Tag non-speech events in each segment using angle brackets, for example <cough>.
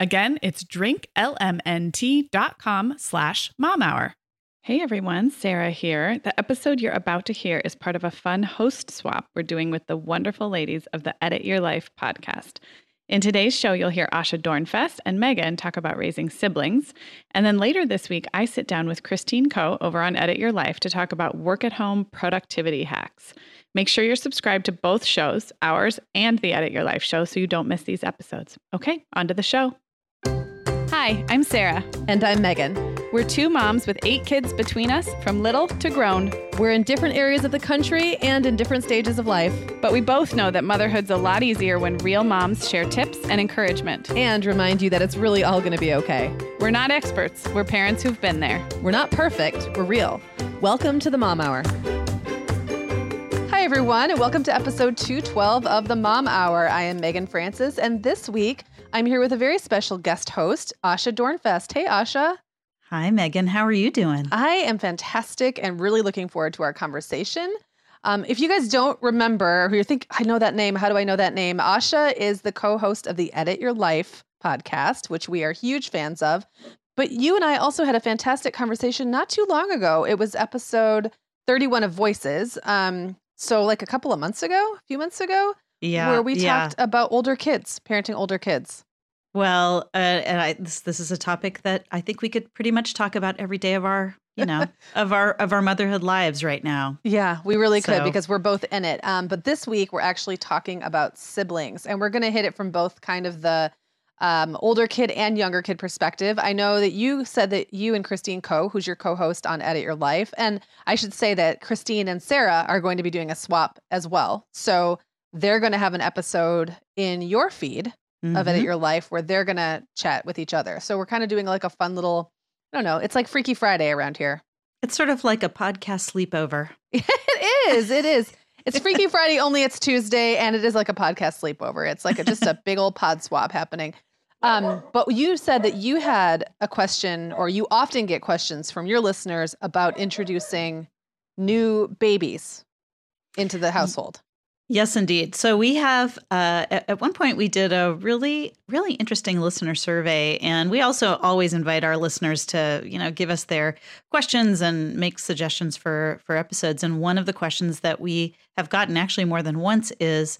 Again, it's drinklmnt.com slash mom hour. Hey everyone, Sarah here. The episode you're about to hear is part of a fun host swap we're doing with the wonderful ladies of the Edit Your Life podcast. In today's show, you'll hear Asha Dornfest and Meagan talk about raising siblings. And then later this week, I sit down with Christine Koh over on Edit Your Life to talk about work at home productivity hacks. Make sure you're subscribed to both shows, ours and the Edit Your Life show, so you don't miss these episodes. Okay, on to the show. Hi, I'm Sarah. And I'm Meagan. We're two moms with eight kids between us, from little to grown. We're in different areas of the country and in different stages of life. But we both know that motherhood's a lot easier when real moms share tips and encouragement. And remind you that it's really all going to be okay. We're not experts, we're parents who've been there. We're not perfect, we're real. Welcome to the Mom Hour. Hi, everyone, and welcome to episode 212 of the Mom Hour. I am Meagan Francis, and this week I'm here with a very special guest host, Asha Dornfest. Hey, Asha. Hi, Meagan. How are you doing? I am fantastic and really looking forward to our conversation. Um, if you guys don't remember, or you think, I know that name, how do I know that name? Asha is the co host of the Edit Your Life podcast, which we are huge fans of. But you and I also had a fantastic conversation not too long ago. It was episode 31 of Voices. Um, so, like a couple of months ago, a few months ago yeah, where we yeah. talked about older kids, parenting older kids. Well, uh, and I this this is a topic that I think we could pretty much talk about every day of our you know <laughs> of our of our motherhood lives right now. Yeah, we really could because we're both in it. Um, but this week we're actually talking about siblings, and we're going to hit it from both kind of the um, older kid and younger kid perspective. I know that you said that you and Christine Koh, who's your co-host on Edit Your Life, and I should say that Christine and Sarah are going to be doing a swap as well. So they're going to have an episode in your feed of Edit. Your Life where they're going to chat with each other. So we're kind of doing like a fun little, I don't know, it's like Freaky Friday around here. It's sort of like a podcast sleepover. <laughs> it is. It is. It's Freaky Friday, only it's Tuesday, and it is like a podcast sleepover. It's like a, just a big old pod swap happening. Um, but you said that you had a question, or you often get questions from your listeners about introducing new babies into the household. Yes, indeed. So we have uh, at, one point we did a really really interesting listener survey, and we also always invite our listeners to you know give us their questions and make suggestions for for episodes. And one of the questions that we have gotten actually more than once is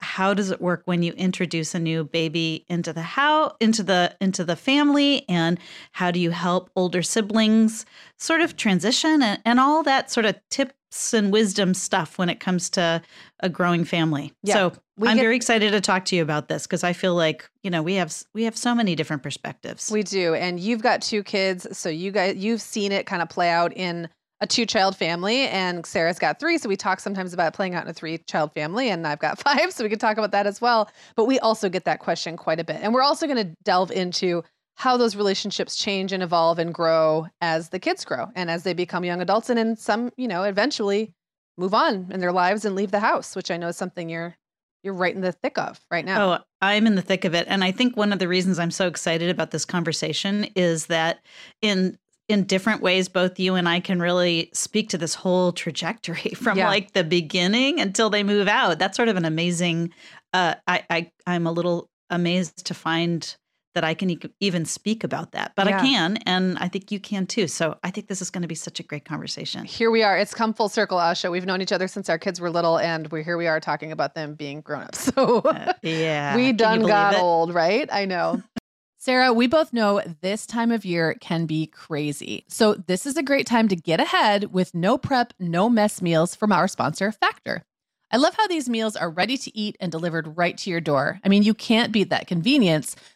how does it work when you introduce a new baby into the how into the into the family and how do you help older siblings sort of transition and, and all that sort of tips and wisdom stuff when it comes to a growing family. Yeah, so we i'm get- very excited to talk to you about this because i feel like you know we have we have so many different perspectives. We do, and you've got two kids, so you guys you've seen it kind of play out in a two-child family, and Sarah's got three, so we talk sometimes about playing out in a three-child family, and I've got <laughs> five, so we can talk about that as well. But we also get that question quite a bit, and we're also going to delve into how those relationships change and evolve and grow as the kids grow and as they become young adults, and in some, you know, eventually move on in their lives and leave the house, which I know is something you're you're right in the thick of right now. Oh, I'm in the thick of it. And I think one of the reasons I'm so excited about this conversation is that in in different ways, both you and I can really speak to this whole trajectory <laughs> from Yeah. like the beginning until they move out. That's sort of an amazing. Uh, I, I I'm a little amazed to find that I can e- even speak about that, but Yeah. I can, and I think you can too. So I think this is going to be such a great conversation. Here we are. It's come full circle, Asha. We've known each other since our kids were little, and we're here we are talking about them being grown ups. <laughs> So Uh, yeah, we done got it? old, right? I know. <laughs> Sarah, we both know this time of year can be crazy. So, this is a great time to get ahead with no prep, no mess meals from our sponsor, Factor. I love how these meals are ready to eat and delivered right to your door. I mean, you can't beat that convenience,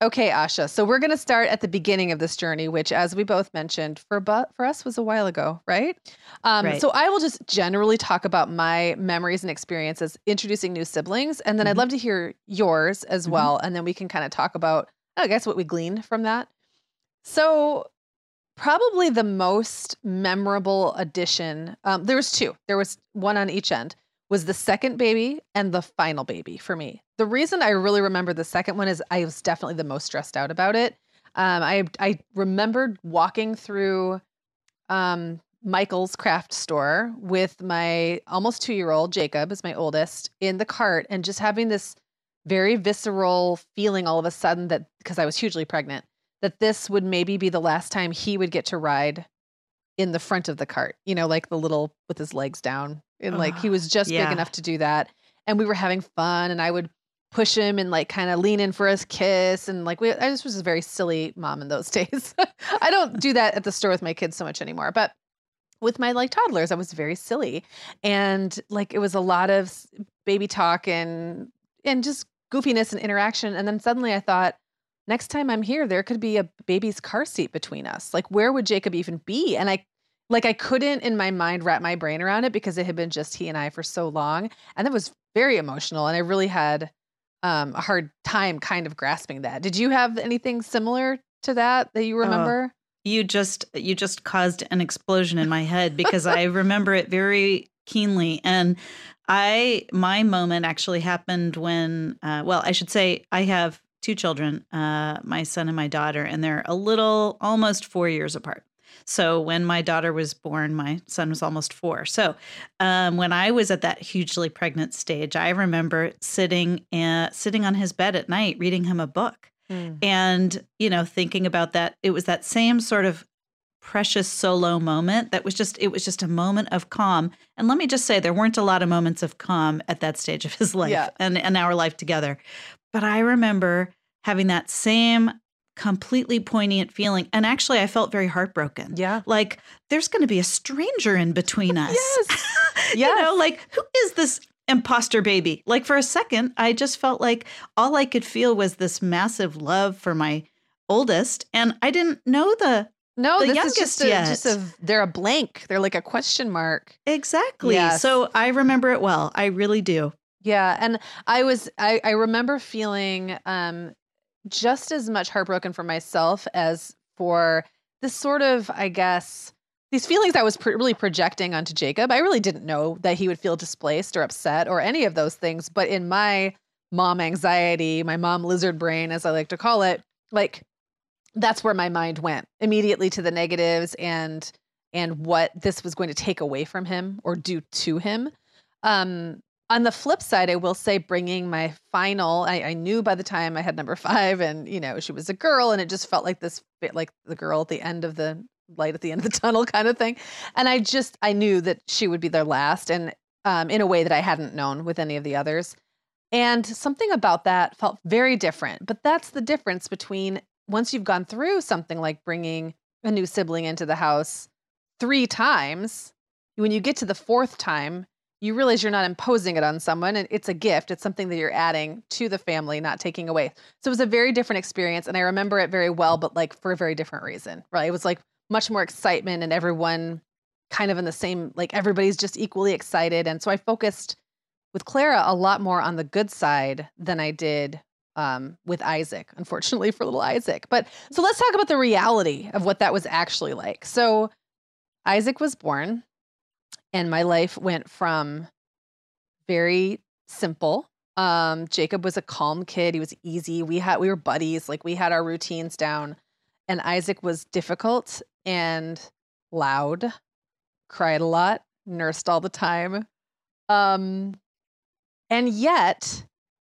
Okay, Asha. So we're going to start at the beginning of this journey, which, as we both mentioned, for but for us was a while ago, right? Um, Right. So I will just generally talk about my memories and experiences introducing new siblings, and then I'd Mhm. love to hear yours as Mhm. well, and then we can kind of talk about, I guess, what we gleaned from that. So probably the most memorable addition. Um, there was two. There was one on each end. Was the second baby and the final baby for me. The reason I really remember the second one is I was definitely the most stressed out about it. Um, I I remembered walking through um, Michael's craft store with my almost two year old Jacob, is my oldest, in the cart, and just having this very visceral feeling all of a sudden that because I was hugely pregnant, that this would maybe be the last time he would get to ride in the front of the cart, you know, like the little with his legs down. And like he Ah, was just yeah. big enough to do that. And we were having fun and I would push him and like kind of lean in for his kiss. And like we I just was a very silly mom in those <laughs> days. I don't do that at the store with my kids so much anymore. But with my like toddlers, I was very silly. And like it was a lot of baby talk and and just goofiness and interaction. And then suddenly I thought, next time I'm here, there could be a baby's car seat between us. Like, where would Jacob even be? And I, like, I couldn't in my mind wrap my brain around it because it had been just he and I for so long, and that was very emotional. And I really had um, a hard time kind of grasping that. Did you have anything similar to that that you remember? You just you just caused an explosion in my head <laughs> because I remember it very keenly and I my moment actually happened when uh, well I should say I have two children uh, my son and my daughter and they're a little almost 4 years apart So when my daughter was born, my son was almost four. So um, when I was at that hugely pregnant stage, I remember sitting uh, sitting on his bed at night reading him a book, Mm. and you know thinking about that. It was that same sort of precious solo moment that was just it was just a moment of calm and let me just say there weren't a lot of moments of calm at that stage of his <laughs> life Yeah. and, and our life together but i remember having that same completely poignant feeling and actually i felt very heartbroken Yeah. like there's going to be a stranger in between us Yes. <laughs> you know like who is this imposter baby like for a second i just felt like all i could feel was this massive love for my oldest and i didn't know the No, the this is youngest just a, yet. just a they're a blank. They're like a question mark. Exactly. Yes. So I remember it well. I really do. Yeah, and I was I I remember feeling um just as much heartbroken for myself as for this sort of I guess these feelings I was pr- really projecting onto Jacob. I really didn't know that he would feel displaced or upset or any of those things, but in my mom anxiety, my mom lizard brain as I like to call it, like that's where my mind went immediately to the negatives and and what this was going to take away from him or do to him. Um, on the flip side, I will say bringing my final, I, I knew by the time I had number five and, you know, she was a girl and it just felt like this, bit like the girl at the end of the light at the end of the <laughs> tunnel kind of thing. And I just, I knew that she would be their last and um, in a way that I hadn't known with any of the others. And something about that felt very different. But that's the difference between once you've gone through something like bringing a new sibling into the house three times, when you get to the fourth time, you realize you're not imposing it on someone and it's a gift. It's something that you're adding to the family, not taking away. So it was a very different experience. And I remember it very well, but like for a very different reason, right? It was like much more excitement and everyone kind of in the same, like everybody's just equally excited. And so I focused with Clara a lot more on the good side than I did um, with Isaac, unfortunately for little Isaac. But so let's talk about the reality of what that was actually like. So Isaac was born, and my life went from very simple. Um, Jacob was a calm kid. He was easy. We had we were buddies. Like we had our routines down. And Isaac was difficult and loud, cried a lot, nursed all the time. Um, and yet,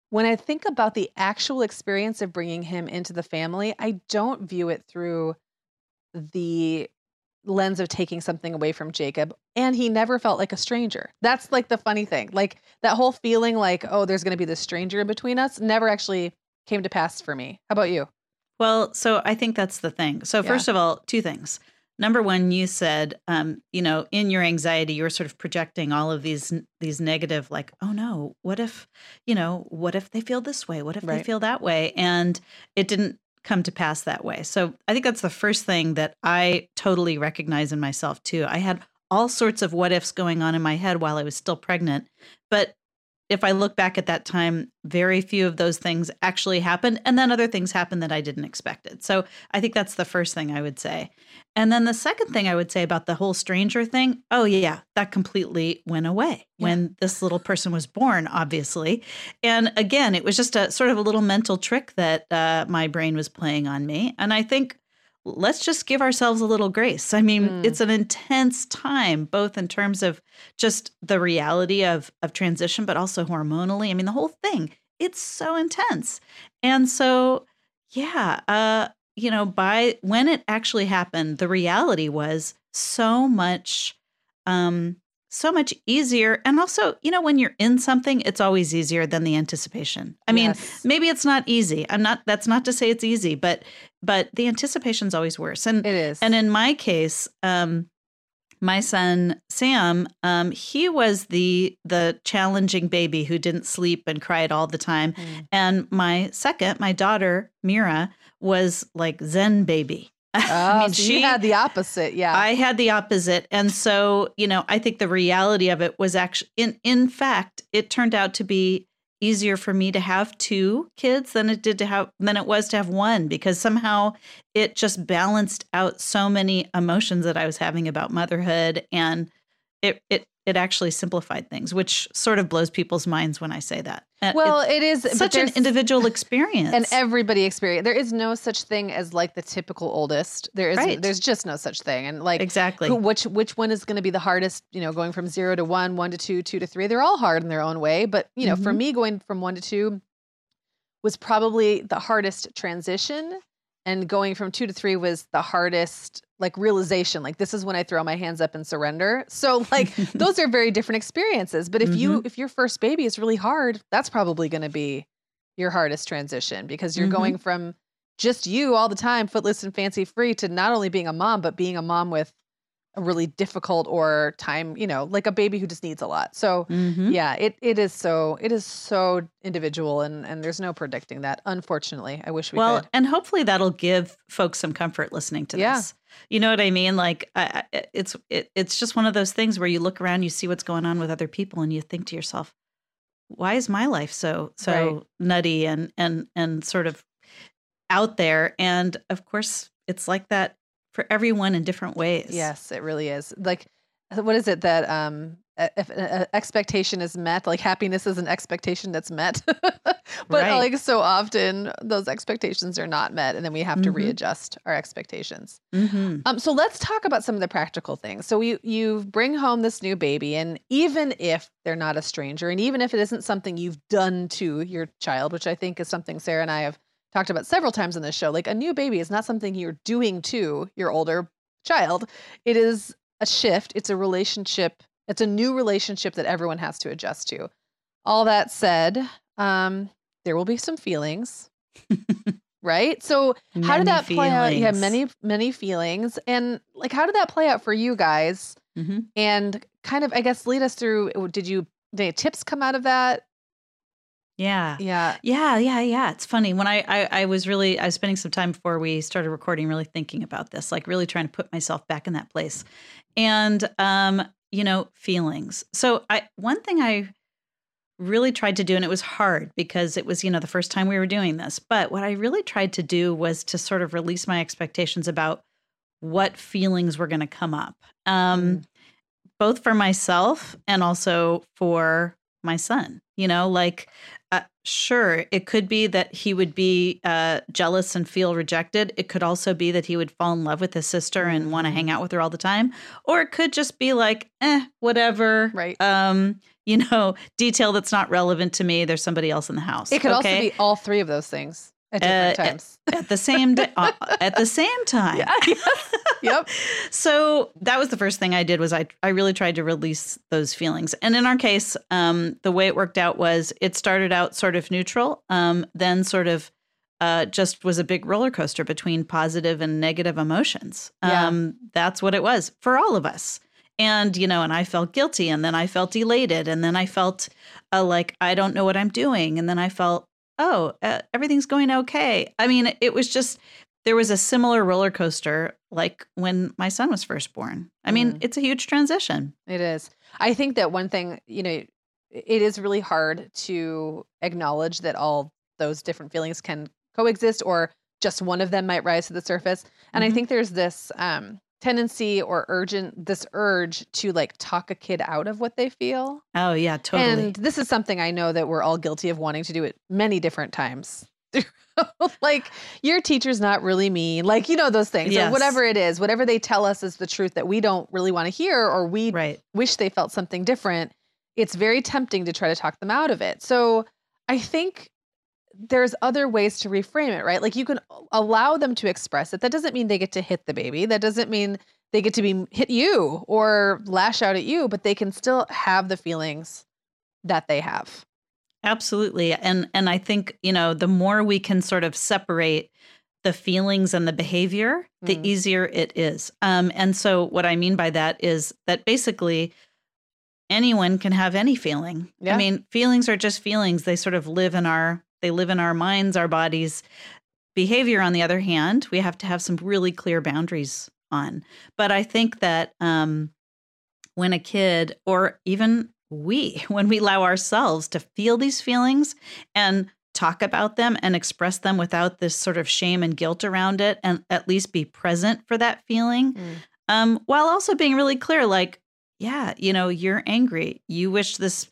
when I think about the actual experience of bringing him into the family, I don't view it through the lens of taking something away from Jacob. And he never felt like a stranger. That's like the funny thing. Like that whole feeling like, oh, there's going to be this stranger in between us never actually came to pass for me. How about you? Well, so I think that's the thing. So Yeah. first of all, two things. Number one, you said, um, you know, in your anxiety, you were sort of projecting all of these these negative, like, oh no, what if, you know, what if they feel this way? What if they feel that way? And it didn't come to pass that way. So I think that's the first thing that I totally recognize in myself too. I had all sorts of what ifs going on in my head while I was still pregnant, but if I look back at that time, very few of those things actually happened. And then other things happened that I didn't expect it. So I think that's the first thing I would say. And then the second thing I would say about the whole stranger thing oh, yeah, that completely went away Yeah. when this little person was born, obviously. And again, it was just a sort of a little mental trick that uh, my brain was playing on me. And I think let's just give ourselves a little grace. I mean, Mm. it's an intense time, both in terms of just the reality of of transition, but also hormonally. I mean, the whole thing, it's so intense. And so, yeah, uh, you know, by when it actually happened, the reality was so much um so much easier and also you know when you're in something it's always easier than the anticipation i mean Yes. maybe it's not easy i'm not that's not to say it's easy but but the anticipation's always worse and it is. and in my case, um, my son Sam, um, he was the the challenging baby who didn't sleep and cried all the time. Mm. And my second, my daughter Mira, was like Zen baby. <laughs> Oh, so you had the opposite. Yeah. I had the opposite. And so, you know, I think the reality of it was actually in in fact, it turned out to be easier for me to have two kids than it did to have than it was to have one because somehow it just balanced out so many emotions that I was having about motherhood and it it it actually simplified things, which sort of blows people's minds when I say that. Uh, Well, it's it is such an individual <laughs> experience, and everybody experience. There is no such thing as like the typical oldest. There is Right. there's just no such thing. And like exactly. who, which which one is going to be the hardest? You know, going from zero to one, one to two, two to three. They're all hard in their own way. But you know, for Mhm. me, going from one to two was probably the hardest transition, and going from two to three was the hardest like realization. Like this is when I throw my hands up and surrender. So <laughs> like those are very different experiences. But if you if your first baby is really hard, that's probably going to be your hardest transition because you're Mhm. going from just you all the time, footless and fancy free, to not only being a mom, but being a mom with really difficult or time, you know, like a baby who just needs a lot. So Mhm. yeah, it it is so it is so individual and and there's no predicting that. Unfortunately, I wish we well, could. and hopefully that'll give folks some comfort listening to Yeah. this. You know what I mean? Like I, I- it's it, it's just one of those things where you look around, you see what's going on with other people, and you think to yourself, "Why is my life so so Right. nutty and and and sort of out there?" And of course, it's like that for everyone in different ways. Yes, it really is. Like what is it that um if an expectation is met, like happiness is an expectation that's met. <laughs> but Right. like so often those expectations are not met and then we have to Mhm. readjust our expectations. hmm Um, so let's talk about some of the practical things. So you you bring home this new baby, and even if they're not a stranger, and even if it isn't something you've done to your child, which I think is something Sarah and I have talked about several times in this show, like a new baby is not something you're doing to your older child. It is a shift. It's a relationship. It's a new relationship that everyone has to adjust to. All that said, um, there will be some feelings, <laughs> right? So how did Many that play out? Yeah, feelings. many many feelings, and like how did that play out for you guys? Mhm. And kind of, I guess, lead us through. Did you did any tips come out of that? Yeah. Yeah, Yeah, yeah, yeah. It's funny when I, I I was really I was spending some time before we started recording, really thinking about this, like really trying to put myself back in that place, and um, you know, feelings. So I one thing I really tried to do, and it was hard because it was you know the first time we were doing this, but what I really tried to do was to sort of release my expectations about what feelings were going to come up, um, Mm. both for myself and also for my son. You know, like uh, sure, it could be that he would be uh, jealous and feel rejected. It could also be that he would fall in love with his sister and want to hang out with her all the time. Or it could just be like, eh, whatever. Right. Um, <laughs> you know, detail that's not relevant to me. There's somebody else in the house. it could also be all three of those things at different Uh, times. at the same day, uh, at the same <laughs> time. Yeah, yes. Yep. So that was the first thing I did was I I really tried to release those feelings. And in our case, um, the way it worked out was it started out sort of neutral, um, then sort of uh, just was a big roller coaster between positive and negative emotions. Yeah. Um, that's what it was for all of us. And you know, and I felt guilty, and then I felt elated, and then I felt uh, like I don't know what I'm doing, and then I felt oh uh, everything's going okay. I mean, it was just there was a similar roller coaster like when my son was first born. I mean, Mm. it's a huge transition. It is. I think that one thing, you know, it is really hard to acknowledge that all those different feelings can coexist or just one of them might rise to the surface. And I Mhm. think there's this um tendency or urgent this urge to like talk a kid out of what they feel. Oh yeah, totally. And this is something I know that we're all guilty of wanting to do it many different times. <laughs> like your teacher's not really mean, like you know those things, or whatever it is, whatever they tell us is the truth that we don't really want to hear, or we right. wish they felt something different. It's very tempting to try to talk them out of it. So I think there's other ways to reframe it, right? Like you can allow them to express it. That doesn't mean they get to hit the baby. That doesn't mean they get to be hit you or lash out at you, but they can still have the feelings that they have. Absolutely. And and I think, you know, the more we can sort of separate the feelings and the behavior, the Mm. easier it is. Um, and so what I mean by that is that basically anyone can have any feeling. Yeah. I mean, feelings are just feelings. They sort of live in our they live in our minds, our bodies. Behavior, on the other hand, we have to have some really clear boundaries on. But I think that um, when a kid or even we, <laughs> when we allow ourselves to feel these feelings and talk about them and express them without this sort of shame and guilt around it, and at least be present for that feeling, Mm. um, while also being really clear, like, yeah, you know, you're angry. You wish this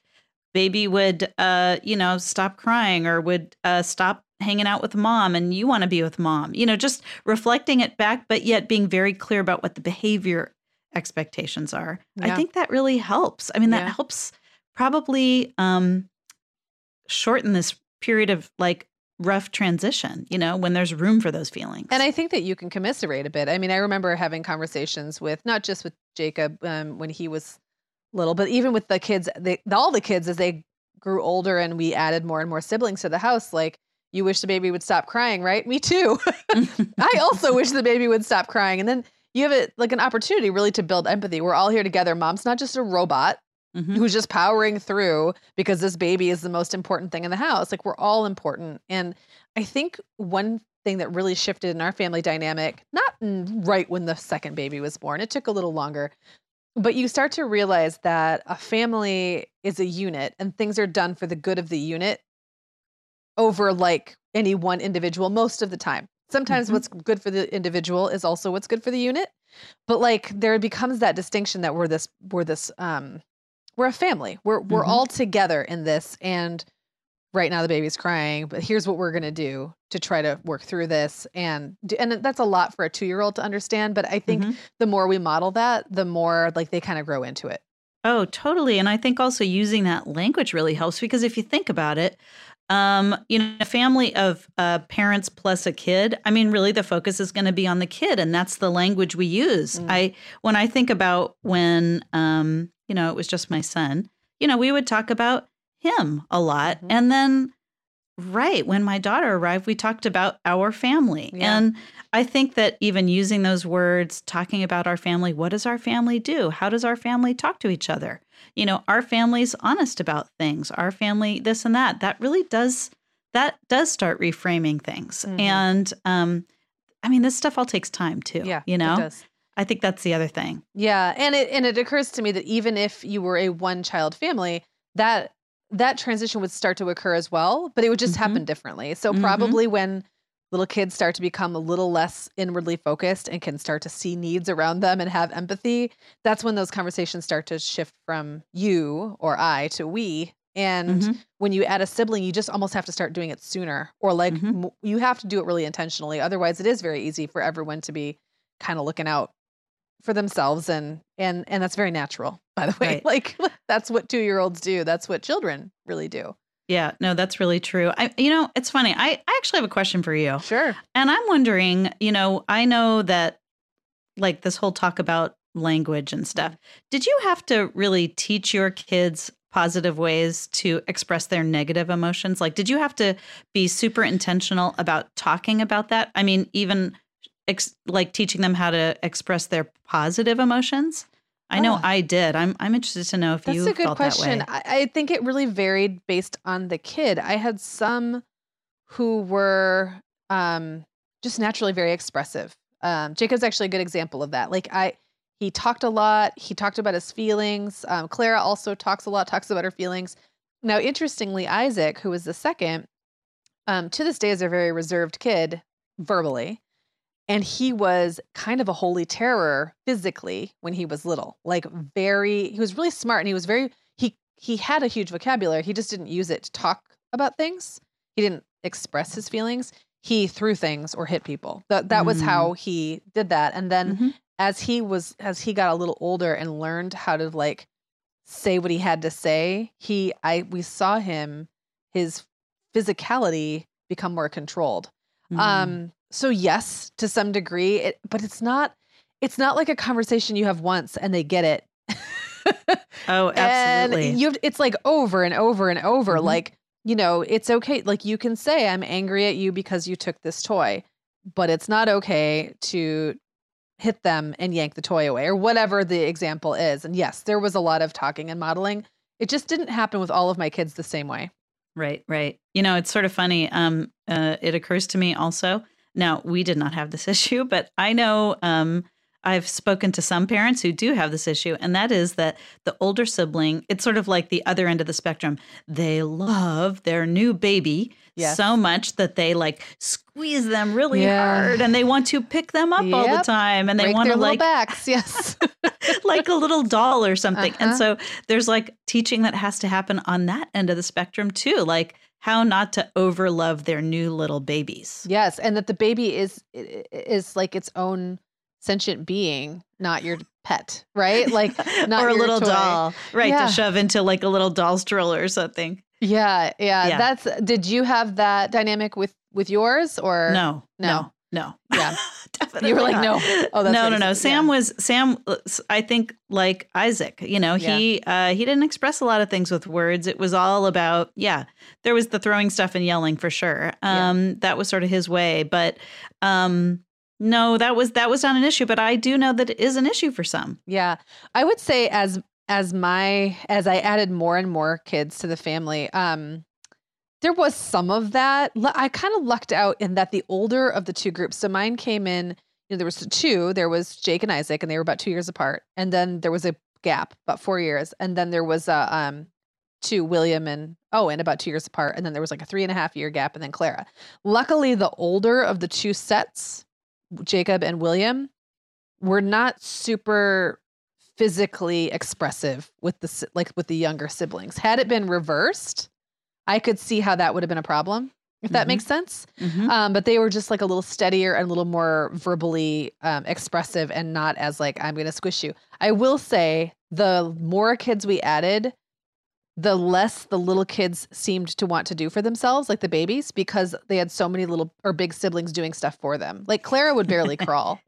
baby would, uh, you know, stop crying or would uh, stop hanging out with mom and you want to be with mom. You know, just reflecting it back, but yet being very clear about what the behavior expectations are. Yeah. I think that really helps. I mean, that Yeah. helps probably um, shorten this period of like rough transition, you know, when there's room for those feelings. And I think that you can commiserate a bit. I mean, I remember having conversations with not just with Jacob um, when he was little, but even with the kids, they, all the kids as they grew older and we added more and more siblings to the house. Like, you wish the baby would stop crying, right? Me too. <laughs> I also wish the baby would stop crying. And then you have it like an opportunity really to build empathy. We're all here together. Mom's not just a robot Mhm. who's just powering through because this baby is the most important thing in the house. Like we're all important. And I think one thing that really shifted in our family dynamic, not right when the second baby was born, it took a little longer, but you start to realize that a family is a unit and things are done for the good of the unit over like any one individual most of the time. Sometimes Mhm. what's good for the individual is also what's good for the unit. But like there becomes that distinction that we're this we're this um we're a family. We're we're Mhm. all together in this and right now the baby's crying, but here's what we're going to do to try to work through this and and that's a lot for a 2-year-old to understand, but I think Mhm. the more we model that, the more like they kind of grow into it. Oh, totally. And I think also using that language really helps because if you think about it, um, you know, a family of uh, parents plus a kid, I mean, really the focus is going to be on the kid. And that's the language we use. Mm. I, when I think about when, um, you know, it was just my son, you know, we would talk about him a lot. Mhm. And then, right, when my daughter arrived, we talked about our family. Yeah. And I think that even using those words, talking about our family, what does our family do? How does our family talk to each other? You know, our family's honest about things. Our family, this and that. That really does that does start reframing things. Mhm. And um, I mean, this stuff all takes time too. Yeah, you know. I think that's the other thing. Yeah, and it and it occurs to me that even if you were a one child family, that that transition would start to occur as well, but it would just Mhm. happen differently. So Mhm. probably when little kids start to become a little less inwardly focused and can start to see needs around them and have empathy, that's when those conversations start to shift from you or I to we. And Mhm. when you add a sibling, you just almost have to start doing it sooner or like m- you have to do it really intentionally. Otherwise, it is very easy for everyone to be kind of looking out for themselves and and and that's very natural by the <laughs> way Right. like <laughs> that's what 2-year-olds do that's what children really do Yeah, no, that's really true. I, you know, it's funny. I, I actually have a question for you. sure And I'm wondering, you know, I know that like this whole talk about language and stuff. Mm-hmm. Did you have to really teach your kids positive ways to express their negative emotions? Like, did you have to be super intentional about talking about that? I mean, even ex- like teaching them how to express their positive emotions? I know Oh. I did. I'm I'm interested to know if that's you That's a good question. I, I think it really varied based on the kid i had some who were um just naturally very expressive um jacob's actually a good example of that like i he talked a lot he talked about his feelings um, clara also talks a lot talks about her feelings now interestingly isaac who was the second um, to this day is a very reserved kid verbally and he was kind of a holy terror physically when he was little like very he was really smart and he was very he he had a huge vocabulary he just didn't use it to talk about things he didn't express his feelings he threw things or hit people that that was Mm. how he did that and then Mhm. as he was as he got a little older and learned how to like say what he had to say he i we saw him his physicality become more controlled Mm. um so yes to some degree it, but it's not it's not like a conversation you have once and they get it <laughs> oh, absolutely. and you it's like over and over and over Mhm. like you know it's okay like you can say i'm angry at you because you took this toy but it's not okay to hit them and yank the toy away or whatever the example is and yes there was a lot of talking and modeling it just didn't happen with all of my kids the same way Right, right. You know, it's sort of funny. Um, uh, it occurs to me also. Now, we did not have this <laughs> issue, but I know um, I've spoken to some parents who do have this issue, and that is that the older sibling, it's sort of like the other end of the spectrum. They love their new baby Yes. so much that they like squeeze them really Yeah. hard and they want to pick them up all the time and they break want to like backs yes <laughs> like a little doll or something. Uh-huh. And so there's like teaching that has to happen on that end of the spectrum too, like how not to overlove their new little babies. Yes, and that the baby is is like its own sentient being, not your pet, right? Like <laughs> not or a your little toy. doll, right? Yeah. To shove into like a little doll stroller or something. Yeah, yeah, Yeah. That's did you have that dynamic with with yours or No, No. no, no. Yeah. <laughs> Definitely You were like, not. no. Oh, that's no, no, no. Sam Yeah. was Sam. uh, I think like Isaac. You know, he uh, he didn't express a lot of things with words. It was all about yeah. There was the throwing stuff and yelling for sure. Yeah. Um, that was sort of his way. But um, no, that was that was not an issue. But I do know that it is an issue for some. Yeah. I would say as as my as I added more and more kids to the family, um there was some of that. I kind of lucked out in that the older of the two groups. So mine came in, you know, there was two. There was Jake and Isaac, and they were about two years apart. And then there was a gap, about four years. And then there was a um two, William and Owen, about two years apart. And then there was like a three and a half year gap, and then Clara. Luckily, the older of the two sets, Jacob and William, were not super physically expressive with the like with the younger siblings. Had it been reversed, I could see how that would have been a problem. If that Mhm. makes sense. Mhm. Um, but they were just like a little steadier and a little more verbally um, expressive and not as like, I'm going to squish you. I will say the more kids we added, the less the little kids seemed to want to do for themselves, like the babies, because they had so many little or big siblings doing stuff for them. Like Clara would barely <laughs> crawl.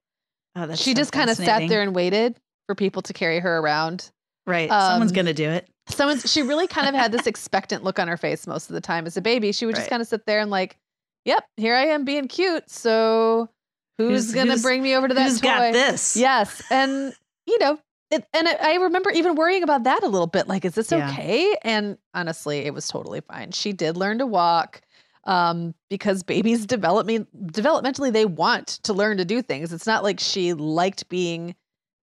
Oh, that's she so just kind of sat there and waited for people to carry her around. Right. Someone's um, gonna do it. Someone she really kind of had this expectant look on her face most of the time as a baby. She would just Right. kind of sit there and like, "Yep, here I am being cute. So who's, Who's- gonna who's- bring me over to that Who's toy?" got this? Yes, and you know, it, and I, remember even worrying about that a little bit. Like, is this Yeah. okay? And honestly, it was totally fine. She did learn to walk. Um, because babies develop me developmentally, they want to learn to do things. It's not like she liked being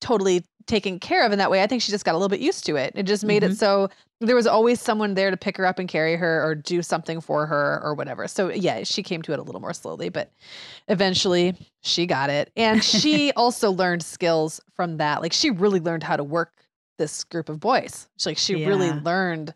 totally taken care of in that way. I think she just got a little bit used to it. It just made Mhm. it so there was always someone there to pick her up and carry her or do something for her or whatever. So yeah, she came to it a little more slowly, but eventually she got it. And she <laughs> also learned skills from that. Like she really learned how to work this group of boys. She, like she really learned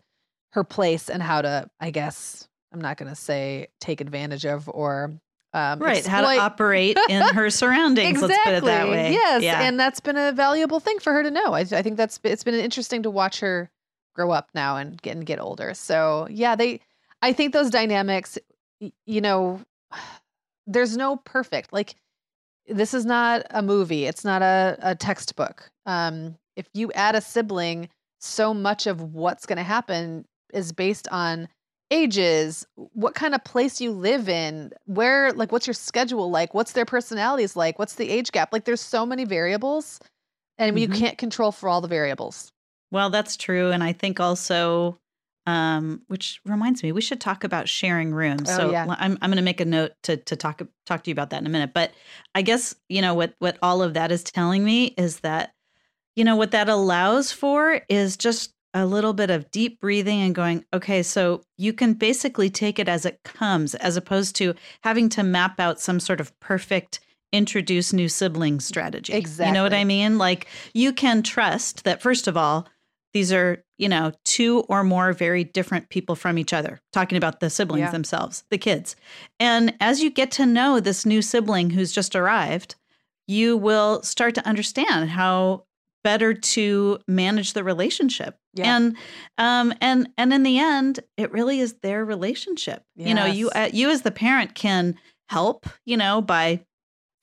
her place and how to, I guess, I'm not going to say take advantage of or um, Right. How to operate in <laughs> her surroundings. Let's put it that way. Yes, Yeah. and that's been a valuable thing for her to know. I, I think that's it's been interesting to watch her grow up now and get and get older. So yeah, they. I think those dynamics. You know, <sighs> there's no perfect like. This is not a movie. It's not a, a textbook. Um, if you add a sibling, so much of what's going to happen is based on ages, what kind of place you live in, where, like, what's your schedule like, what's their personalities like, what's the age gap. Like, there's so many variables, and you Mhm. can't control for all the variables. Well, that's true. And I think also, um, which reminds me, we should talk about sharing rooms. Oh, so yeah. I'm, I'm going to make a note to, to talk, talk to you about that in a minute. But I guess, you know, what, what all of that is telling me is that, you know, what that allows for is just a little bit of deep breathing and going, okay, so you can basically take it as it comes, as opposed to having to map out some sort of perfect introduce new sibling strategy. Exactly. You know what I mean? Like you can trust that, first of all, these are, you know, two or more very different people from each other, talking about the siblings Yeah. themselves, the kids. And as you get to know this new sibling who's just arrived, you will start to understand how better to manage the relationship. Yeah. And um and and in the end, it really is their relationship. You know, you uh, you as the parent can help, you know, by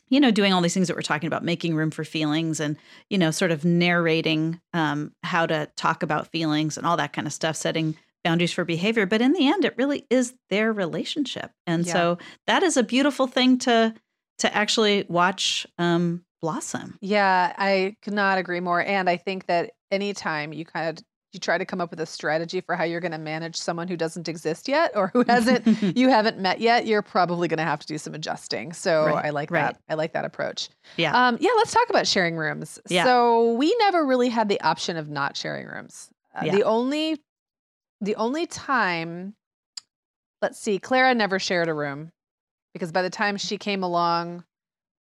you know doing all these things that we're talking about making room for feelings and you know sort of narrating um, how to talk about feelings and all that kind of stuff setting boundaries for behavior but in the end it really is their relationship and Yeah. so that is a beautiful thing to to actually watch um, blossom Yeah, I could not agree more. And I think that anytime you kind of you try to come up with a strategy for how you're going to manage someone who doesn't exist yet or who hasn't <laughs> you haven't met yet, you're probably going to have to do some adjusting. So Right, I like right. that. I like that approach. yeah Um, yeah, let's talk about sharing rooms. Yeah. So we never really had the option of not sharing rooms. Uh, Yeah. The only, the only time, let's see, Clara never shared a room because by the time she came along,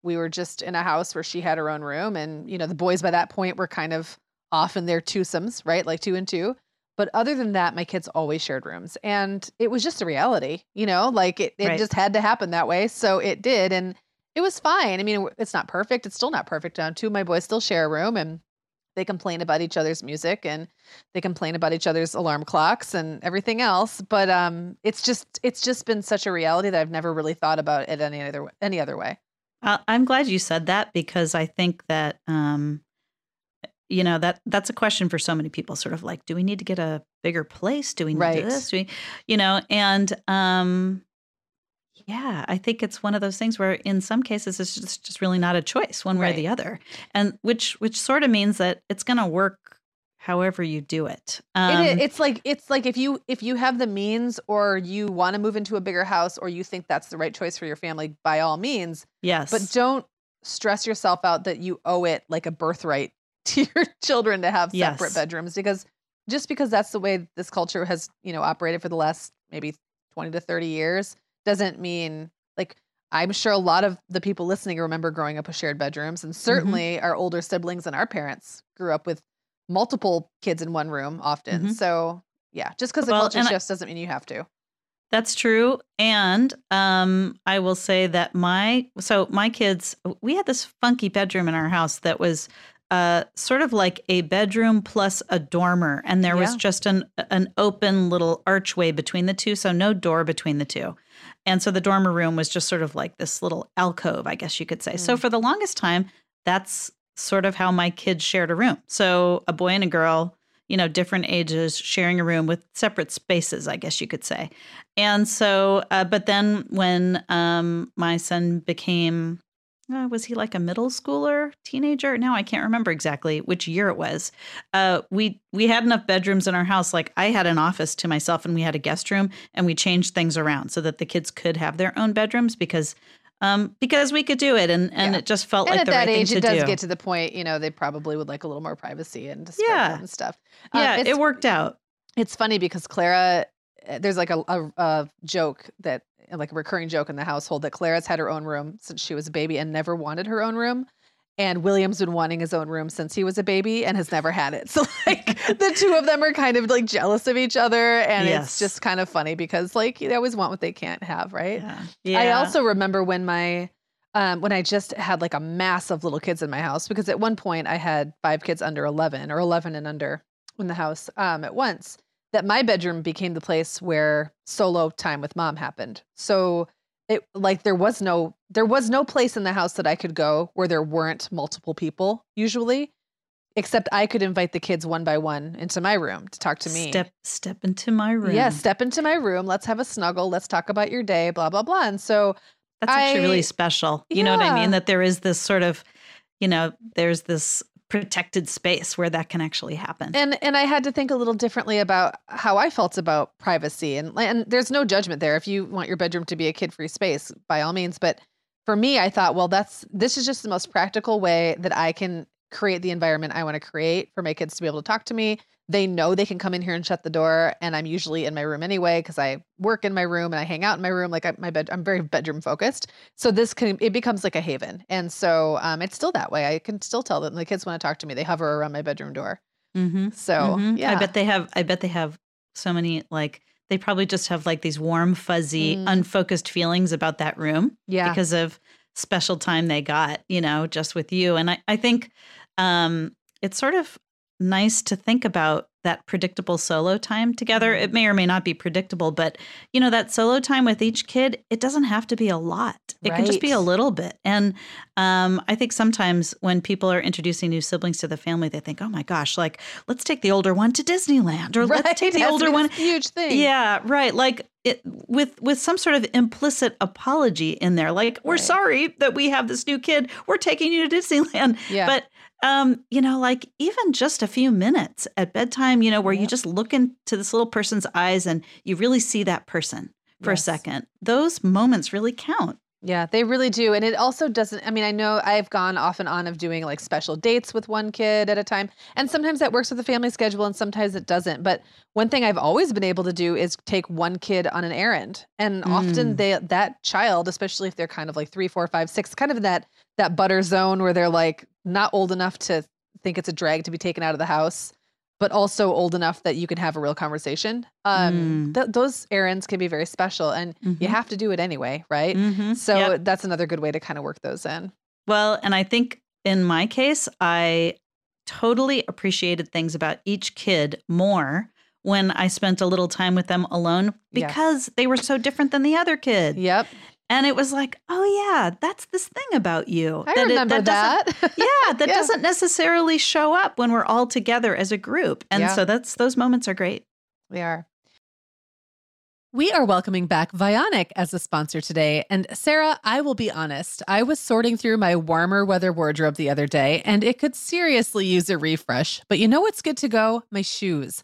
we were just in a house where she had her own room and you know the boys by that point were kind of off in their twosomes right? Like two and two. But other than that my kids always shared rooms and it was just a reality you know? Like it, it Right. just had to happen that way so it did and it was fine. I mean it's not perfect. It's still not perfect. Now two of my boys still share a room and they complain about each other's music and they complain about each other's alarm clocks and everything else but um it's just it's just been such a reality that i've never really thought about it any other any other way Uh, I'm glad you said that because I think that um, you know that that's a question for so many people. Sort of like, do we need to get a bigger place? Do we need Right. this? Do we, you know? And um, yeah, I think it's one of those things where, in some cases, it's just just really not a choice, one way or the other, and which which sort of means that it's going to work however you do it. Um, it, it's like it's like if you if you have the means or you want to move into a bigger house or you think that's the right choice for your family by all means yes, but don't stress yourself out that you owe it like a birthright <laughs> to your children to have separate Yes. bedrooms because just because that's the way this culture has you know operated for the last maybe 20 to 30 years doesn't mean like i'm sure a lot of the people listening remember growing up with shared bedrooms and certainly our older siblings and our parents grew up with multiple kids in one room often Mhm. so yeah just because the Well, culture and I- doesn't mean you have to That's true. And um, I will say that my so my kids we had this funky bedroom in our house that was uh, sort of like a bedroom plus a dormer, and there was just an an open little archway between the two, so no door between the two. And so the dormer room was just sort of like this little alcove, I guess you could say. So Mm. for the longest time, that's sort of how my kids shared a room. So a boy and a girl, you know, different ages sharing a room with separate spaces, I guess you could say. And so, uh, but then when um, my son became, uh, was he like a middle schooler, teenager? Now I can't remember exactly which year it was. Uh, we we had enough bedrooms in our house. Like I had an office to myself, and we had a guest room, and we changed things around so that the kids could have their own bedrooms because. Um, because we could do it, and, and Yeah. it just felt and like at the that right age thing it does do. get to the point you know they probably would like a little more privacy and to Yeah. and stuff Um, yeah, it worked out. It's funny because Clara, uh, there's like a, a, a joke that, like a recurring joke in the household, that Clara's had her own room since she was a baby and never wanted her own room. And William's been wanting his own room since he was a baby and has never had it. <laughs> So, like, the two of them are kind of like jealous of each other. And Yes. it's just kind of funny because, like, they always want what they can't have, right? Yeah. I also remember when my um, when I just had like a mass of little kids in my house because at one point I had five kids under 11 or 11 and under in the house um, at once that my bedroom became the place where solo time with mom happened. So it like there was no there was no place in the house that I could go where there weren't multiple people usually except I could invite the kids one by one into my room to talk to me. Step step into my room. Yeah, step into my room. Let's have a snuggle. Let's talk about your day, blah, blah, blah. And so That's actually I- really special. You know what I mean? That there is this sort of, you know, there's this protected space where that can actually happen. and and I had to think a little differently about how I felt about privacy. And and there's no judgment there. If you want your bedroom to be a kid-free space, by all means. But for me, I thought, well, that's this is just the most practical way that I can create the environment I want to create for my kids to be able to talk to me. They know they can come in here and shut the door, and I'm usually in my room anyway because I work in my room and I hang out in my room. Like I, my bed, I'm very bedroom focused. So this can it becomes like a haven, and so um, it's still that way. I can still tell that the kids want to talk to me, they hover around my bedroom door. mm-hmm. So Mhm. yeah, I bet they have. I bet they have so many like. They probably just have like these warm, fuzzy, Mm. unfocused feelings about that room yeah, because of special time they got, you know, just with you. And I, I think um, it's sort of nice to think about that predictable solo time together. Mhm. It may or may not be predictable, but you know, that solo time with each kid, it doesn't have to be a lot. It can just be a little bit. And um, I think sometimes when people are introducing new siblings to the family, they think, oh my gosh, like, let's take the older one to Disneyland or let's take the That's older a one Huge thing. yeah, right. Like it with with some sort of implicit apology in there. Like we're Right. sorry that we have this new kid. We're taking you to Disneyland. yeah. But um, you know, like even just a few minutes at bedtime, you know, where you just look into this little person's eyes and you really see that person for Yes. a second. Those moments really count. Yeah, they really do. And it also doesn't, I mean, I know I've gone off and on of doing like special dates with one kid at a time. And sometimes that works with the family schedule and sometimes it doesn't. But one thing I've always been able to do is take one kid on an errand. And often Mm. they that child, especially if they're kind of like three, four, five, six, kind of that that butter zone where they're like not old enough to think it's a drag to be taken out of the house, but also old enough that you can have a real conversation. Um, Mm. th- those errands can be very special and you Mhm. have to do it anyway, right? Mhm. So Yep. that's another good way to kind of work those in. Well, and I think in my case, I totally appreciated things about each kid more when I spent a little time with them alone Yes. because they were so different than the other kid. Yep. And it was like, oh, yeah, that's this thing about you. I that remember doesn't- that. <laughs> yeah, that Yeah. doesn't necessarily show up when we're all together as a group. And Yeah. so that's those moments are great. we are. We are welcoming back Vionic as a sponsor today. And Sarah, I will be honest, I was sorting through my warmer weather wardrobe the other day and it could seriously use a refresh. But you know what's good to go? My shoes.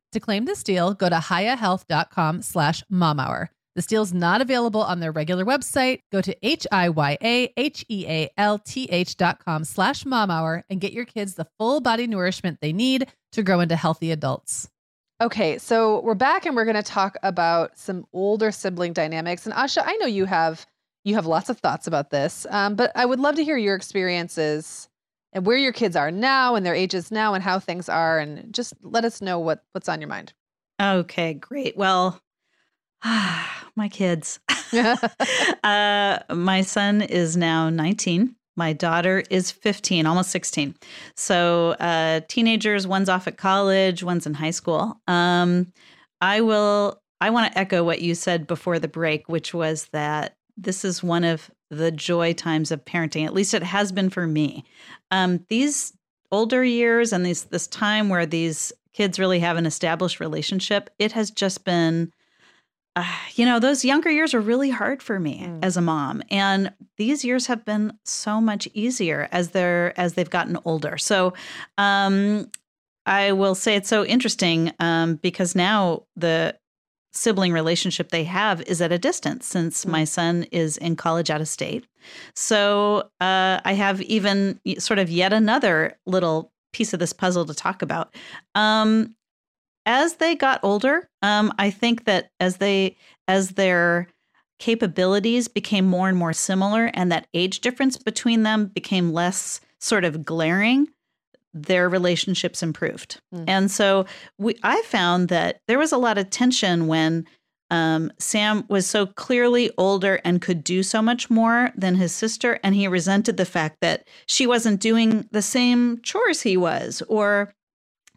To claim this deal, go to hiyahealth.com slash momhour. This deal's not available on their regular website. Go to H-I-Y-A-H-E-A-L-T-H dot com slash momhour and get your kids the full body nourishment they need to grow into healthy adults. Okay, so we're back and we're going to talk about some older sibling dynamics. And Asha, I know you have you have lots of thoughts about this, um, but I would love to hear your experiences and where your kids are now and their ages now and how things are, and just let us know what what's on your mind. Okay, great. Well, <sighs> my kids. <laughs> <laughs> uh, my son is now 19. My daughter is 15, almost 16. So, uh, teenagers, one's off at college, one's in high school. Um, I will, I want to echo what you said before the break, which was that this is one of the joy times of parenting. At least it has been for me. Um, these older years and these this time where these kids really have an established relationship, it has just been uh, you know, those younger years are really hard for me Mm. as a mom, and these years have been so much easier as they're as they've gotten older. So, um, I will say it's so interesting um, because now the sibling relationship they have is at a distance since Mm. my son is in college out of state. So uh, I have even sort of yet another little piece of this puzzle to talk about. Um, as they got older, um, I think that as they as their capabilities became more and more similar, and that age difference between them became less sort of glaring, their relationships improved. Mm. And so we I found that there was a lot of tension when um, Sam was so clearly older and could do so much more than his sister, and he resented the fact that she wasn't doing the same chores he was, or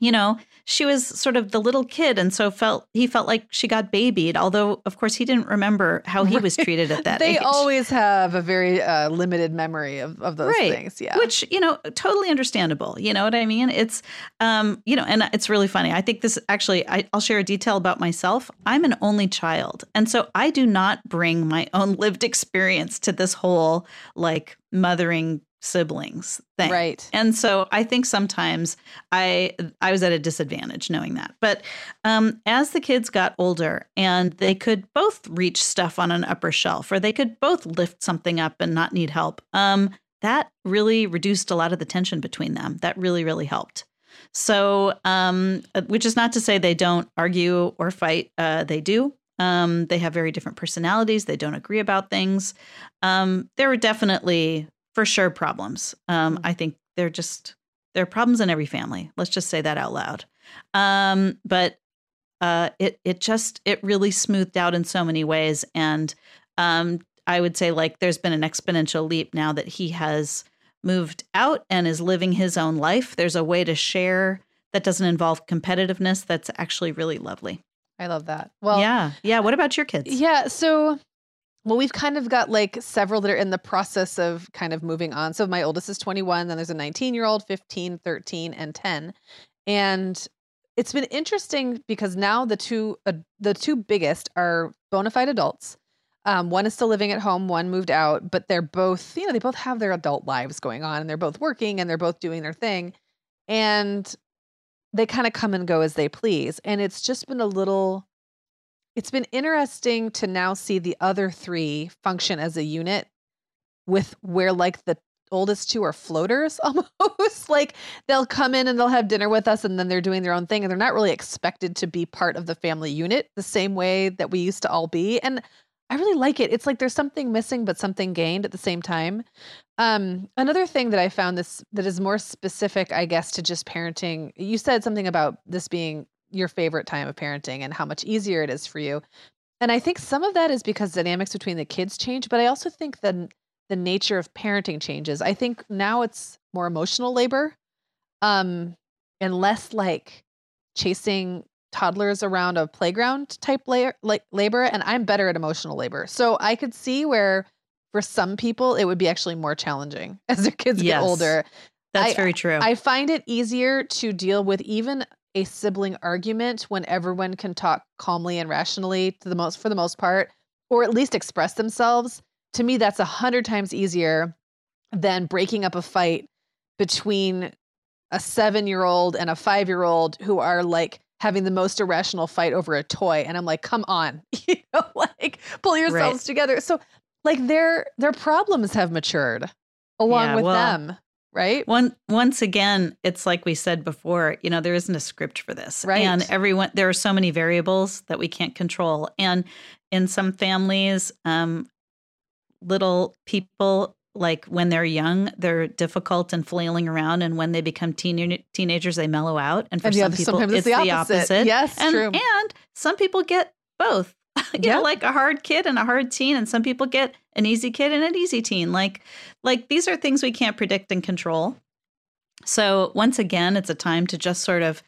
you know, she was sort of the little kid and so felt he felt like she got babied although of course he didn't remember how he was treated at that age. <laughs> they age. always have a very uh, limited memory of, of those Right. things. Yeah. which you know totally understandable you know what i mean it's um you know and it's really funny i think this actually I, i'll share a detail about myself i'm an only child and so i do not bring my own lived experience to this whole like mothering siblings thing right. and so I think sometimes I I was at a disadvantage knowing that. But um, as the kids got older and they could both reach stuff on an upper shelf, or they could both lift something up and not need help, um, that really reduced a lot of the tension between them. That really really helped. So, um, uh, which is not to say they don't argue or fight. Uh, they do. Um, they have very different personalities. They don't agree about things. Um, there were definitely, for sure, problems. Um, I think they're just there are problems in every family. Let's just say that out loud. Um, but uh, it it just it really smoothed out in so many ways, and um, I would say like there's been an exponential leap now that he has moved out and is living his own life. There's a way to share that doesn't involve competitiveness. That's actually really lovely. I love that. Well, yeah, yeah. What about your kids? Yeah. So, well, we've kind of got like several that are in the process of kind of moving on. So, my oldest is 21, then there's a 19 year old, 15, 13, and 10. And it's been interesting because now the two uh, the two biggest are bona fide adults. Um, one is still living at home, one moved out, but they're both, you know, they both have their adult lives going on and they're both working and they're both doing their thing. And they kind of come and go as they please. And it's just been a little it's been interesting to now see the other three function as a unit with where like the oldest two are floaters <laughs> almost. Like they'll come in and they'll have dinner with us and then they're doing their own thing and they're not really expected to be part of the family unit the same way that we used to all be. And i really like it. It's like there's something missing but something gained at the same time. Um another thing that i found this that is more specific i guess to just parenting you said something about this being your favorite time of parenting and how much easier it is for you. And I think some of that is because dynamics between the kids change, but I also think that the nature of parenting changes. I think now it's more emotional labor um and less like chasing toddlers around a playground type la- like labor and I'm better at emotional labor. So I could see where for some people it would be actually more challenging <laughs> as their kids Yes. get older. That's I- very true. I find it easier to deal with even a sibling argument when everyone can talk calmly and rationally to the most for the most part, or at least express themselves. To me, that's a hundred times easier than breaking up a fight between a seven year old and a five year old who are like having the most irrational fight over a toy. And I'm like, come on, <laughs> you know, like pull yourselves together. So like their their problems have matured along Yeah, with well, them. Right. One once again, it's like we said before, you know, there isn't a script for this. Right. And everyone there are so many variables that we can't control. And in some families, um, little people like when they're young, they're difficult and flailing around, and when they become teen- teenagers, they mellow out. And for And some people, it's it's the the opposite. opposite. Yes, and, true. And some people get both. <laughs> you Yeah. know, like a hard kid and a hard teen, and some people get an easy kid and an easy teen. Like, like these are things we can't predict and control. So once again, it's a time to just sort of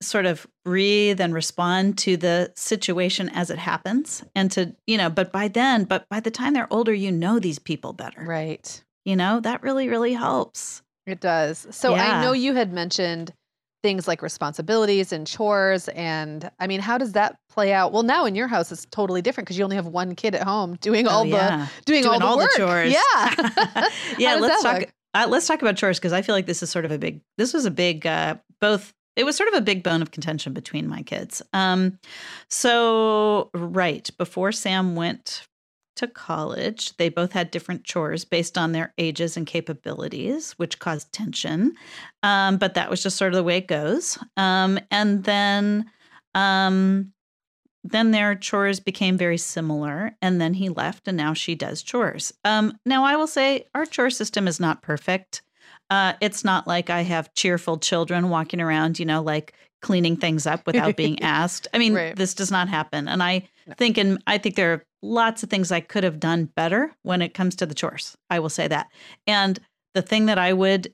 sort of breathe and respond to the situation as it happens and to you know but by then but by the time they're older you know these people better Right. you know that really really helps It does. So Yeah. I know you had mentioned things like responsibilities and chores and I mean how does that play out? Well, now in your house it's totally different because you only have one kid at home doing all Oh, yeah. the doing, Doing all the work. chores Yeah. <laughs> <laughs> yeah let's talk uh, let's talk about chores because i feel like this is sort of a big this was a big uh both it was sort of a big bone of contention between my kids um so right before sam went to college. They both had different chores based on their ages and capabilities which caused tension. Um but that was just sort of the way it goes. Um and then um then their chores became very similar and then he left and now she does chores. Um, now i will say our chore system is not perfect. Uh, it's not like I have cheerful children walking around, you know, like cleaning things up without being <laughs> asked. I mean, Right. this does not happen. And I think, and I think there are lots of things I could have done better when it comes to the chores. I will say that. And the thing that I would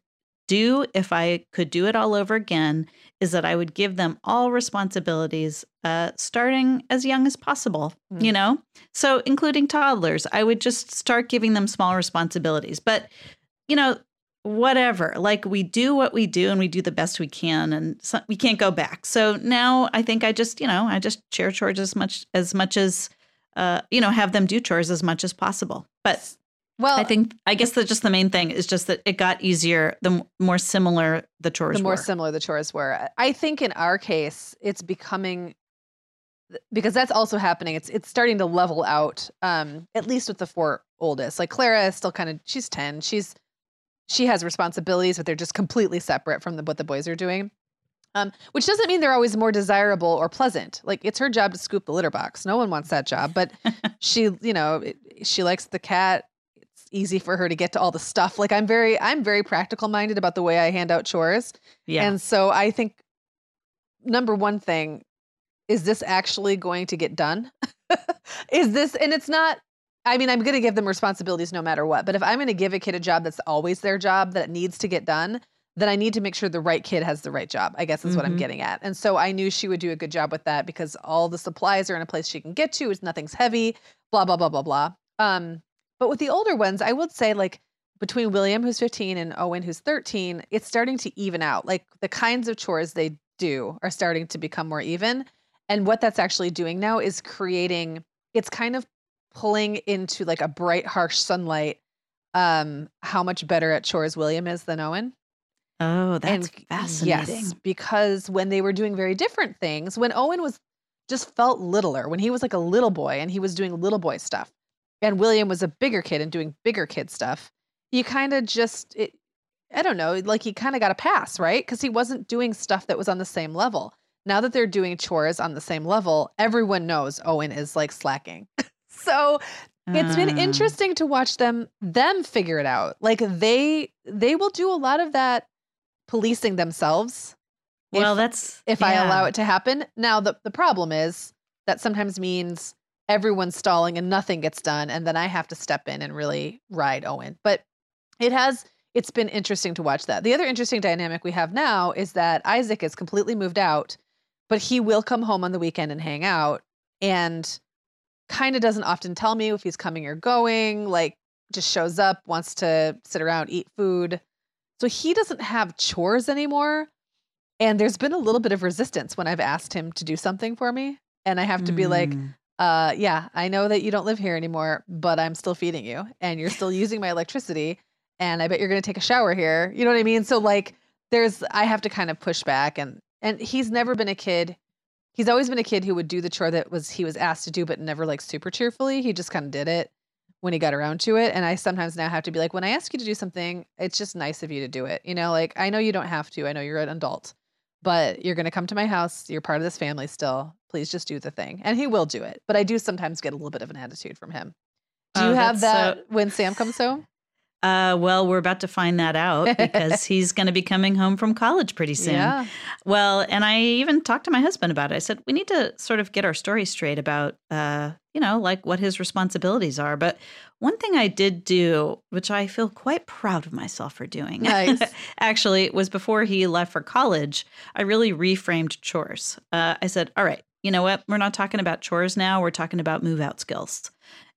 do if I could do it all over again is that I would give them all responsibilities uh, starting as young as possible, Mm. you know? So, including toddlers, I would just start giving them small responsibilities. But, you know, whatever, like we do what we do and we do the best we can and so, we can't go back. So now I think I just, you know, I just share chores as much as much as uh, you know, have them do chores as much as possible. But Well, I think I guess that just the main thing is just that it got easier the more similar the chores the more were. similar the chores were. I think in our case, it's becoming because that's also happening. It's it's starting to level out. Um, at least with the four oldest. Like Clara is still kind of she's ten. She's she has responsibilities, but they're just completely separate from the, what the boys are doing. Um, which doesn't mean they're always more desirable or pleasant. Like it's her job to scoop the litter box. No one wants that job, but <laughs> she, you know, she likes the cat. It's easy for her to get to all the stuff. Like I'm very, I'm very practical minded about the way I hand out chores. yeah. And so I think number one thing is this actually going to get done? <laughs> is this, and it's not, I mean, I'm going to give them responsibilities no matter what. But if I'm going to give a kid a job that's always their job that needs to get done, then I need to make sure the right kid has the right job. I guess is what I'm Mhm. getting at. And so I knew she would do a good job with that because all the supplies are in a place she can get to. It's nothing's heavy, blah, blah, blah, blah, blah. Um, but with the older ones, I would say like between William, who's 15, and Owen, who's 13, it's starting to even out. Like the kinds of chores they do are starting to become more even. And what that's actually doing now is creating, it's kind of pulling into like a bright, harsh sunlight um how much better at chores William is than Owen. oh, that's And fascinating. Yes, because when they were doing very different things, when Owen was just felt littler, when he was like a little boy and he was doing little boy stuff, and William was a bigger kid and doing bigger kid stuff, you kind of just, it, I don't know, like he kind of got a pass, right? Because he wasn't doing stuff that was on the same level. Now that they're doing chores on the same level, everyone knows Owen is like slacking. <laughs> so it's been Ah. interesting to watch them them figure it out. Like they they will do a lot of that policing themselves Well, if, that's if I allow it to happen. Now the the problem is that sometimes means everyone's stalling and nothing gets done and then I have to step in and really ride Owen. But it has it's been interesting to watch that. The other interesting dynamic we have now is that Isaac is completely moved out, but he will come home on the weekend and hang out and kind of doesn't often tell me if he's coming or going, like just shows up, wants to sit around, eat food. So he doesn't have chores anymore. And there's been a little bit of resistance when I've asked him to do something for me. And I have to be like, Mm. uh, yeah, I know that you don't live here anymore, but I'm still feeding you and you're still <laughs> using my electricity. And I bet you're going to take a shower here. You know what I mean? So like there's, I have to kind of push back and, and he's never been a kid. He's always been a kid who would do the chore that was, he was asked to do, but never like super cheerfully. He just kind of did it when he got around to it. And I sometimes now have to be like, when I ask you to do something, it's just nice of you to do it. You know, like I know you don't have to, I know you're an adult, but you're going to come to my house. You're part of this family still. Please just do the thing. And he will do it. But I do sometimes get a little bit of an attitude from him. Do Oh, you have that's that when Sam comes home? Uh, well, we're about to find that out <laughs> because he's going to be coming home from college pretty soon. Yeah. Well, and I even talked to my husband about it. I said, we need to sort of get our story straight about, uh, you know, like what his responsibilities are. But one thing I did do, which I feel quite proud of myself for doing, Nice. <laughs> actually, was before he left for college, I really reframed chores. Uh, I said, all right, you know what? We're not talking about chores now. We're talking about move out skills.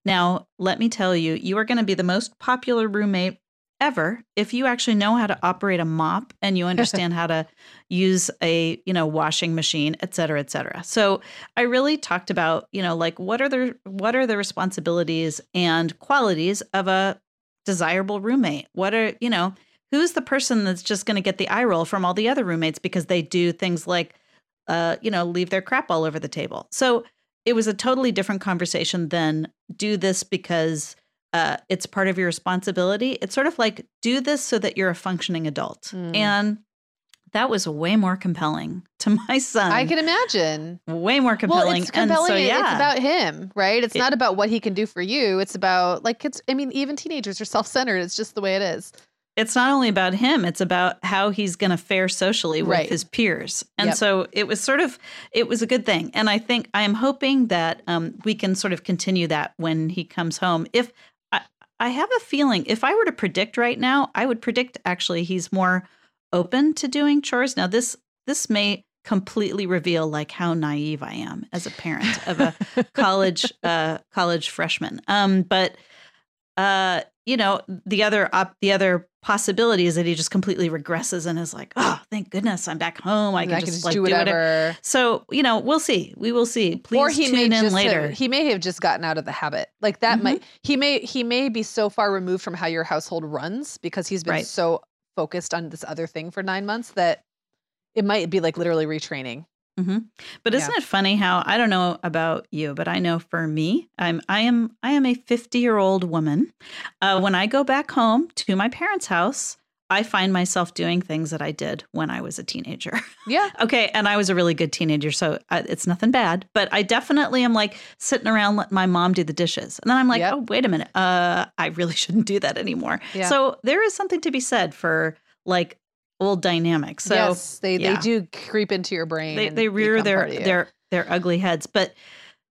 Now, let me tell you, you are going to be the most popular roommate ever if you actually know how to operate a mop and you <laughs> understand how to use a you know washing machine et cetera et cetera. So i really talked about you know like what are the what are the responsibilities and qualities of a desirable roommate? What are you know who's the person that's just going to get the eye roll from all the other roommates because they do things like uh you know leave their crap all over the table? So it was a totally different conversation than do this because uh, it's part of your responsibility. It's sort of like do this so that you're a functioning adult. Mm. And that was way more compelling to <laughs> my son. I can imagine. way more compelling. Well, it's compelling. And so, yeah. It's about him, right? It's It- not about what he can do for you. It's about like it's. I mean, even teenagers are self-centered. It's just the way it is. It's not only about him it's about how he's going to fare socially with Right. his peers. And Yep. so it was sort of it was a good thing. And i think i am hoping that um, we can sort of continue that when he comes home. If I, I have a feeling if i were to predict right now i would predict actually he's more open to doing chores. Now this this may completely reveal like how naive i am as a parent of a <laughs> college uh college freshman. Um but uh you know the other op- the other possibility is that he just completely regresses and is like oh thank goodness i'm back home i can I just, can just like do whatever. so you know we'll see we will see please or he tune may in just later Have, he may have just gotten out of the habit. Like that Mhm. might he may he may be so far removed from how your household runs because he's been Right. so focused on this other thing for nine months that it might be like literally retraining. But isn't it funny how I don't know about you, but I know for me, I'm I am I am a 50 year old woman. Uh, when I go back home to my parents' house, I find myself doing things that I did when I was a teenager. Yeah. <laughs> okay, and I was a really good teenager, so uh, it's nothing bad. But I definitely am like sitting around letting my mom do the dishes, and then I'm like, Yep. oh wait a minute, uh, I really <laughs> shouldn't do that anymore. Yeah. So there is something to be said for like old dynamics. So yes, they yeah. they do creep into your brain. they they rear their part of you. their their ugly heads but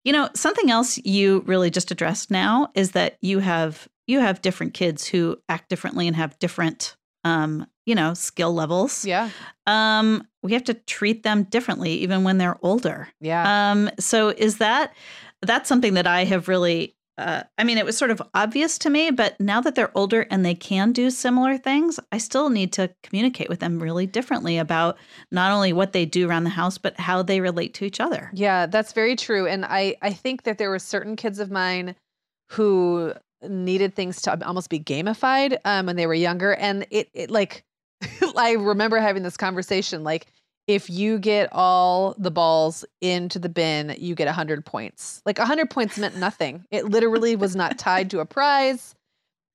you know something else you really just addressed now is that you have you have different kids who act differently and have different um you know skill levels yeah um we have to treat them differently even when they're older yeah um so is that that's something that i have really uh, I mean, it was sort of obvious to me, but now that they're older and they can do similar things, I still need to communicate with them really differently about not only what they do around the house, but how they relate to each other. Yeah, that's very true. And I, I think that there were certain kids of mine who needed things to almost be gamified um, when they were younger. And it, it like, <laughs> I remember having this conversation like, if you get all the balls into the bin, you get 100 points. Like 100 points meant nothing. It literally was not tied to a prize.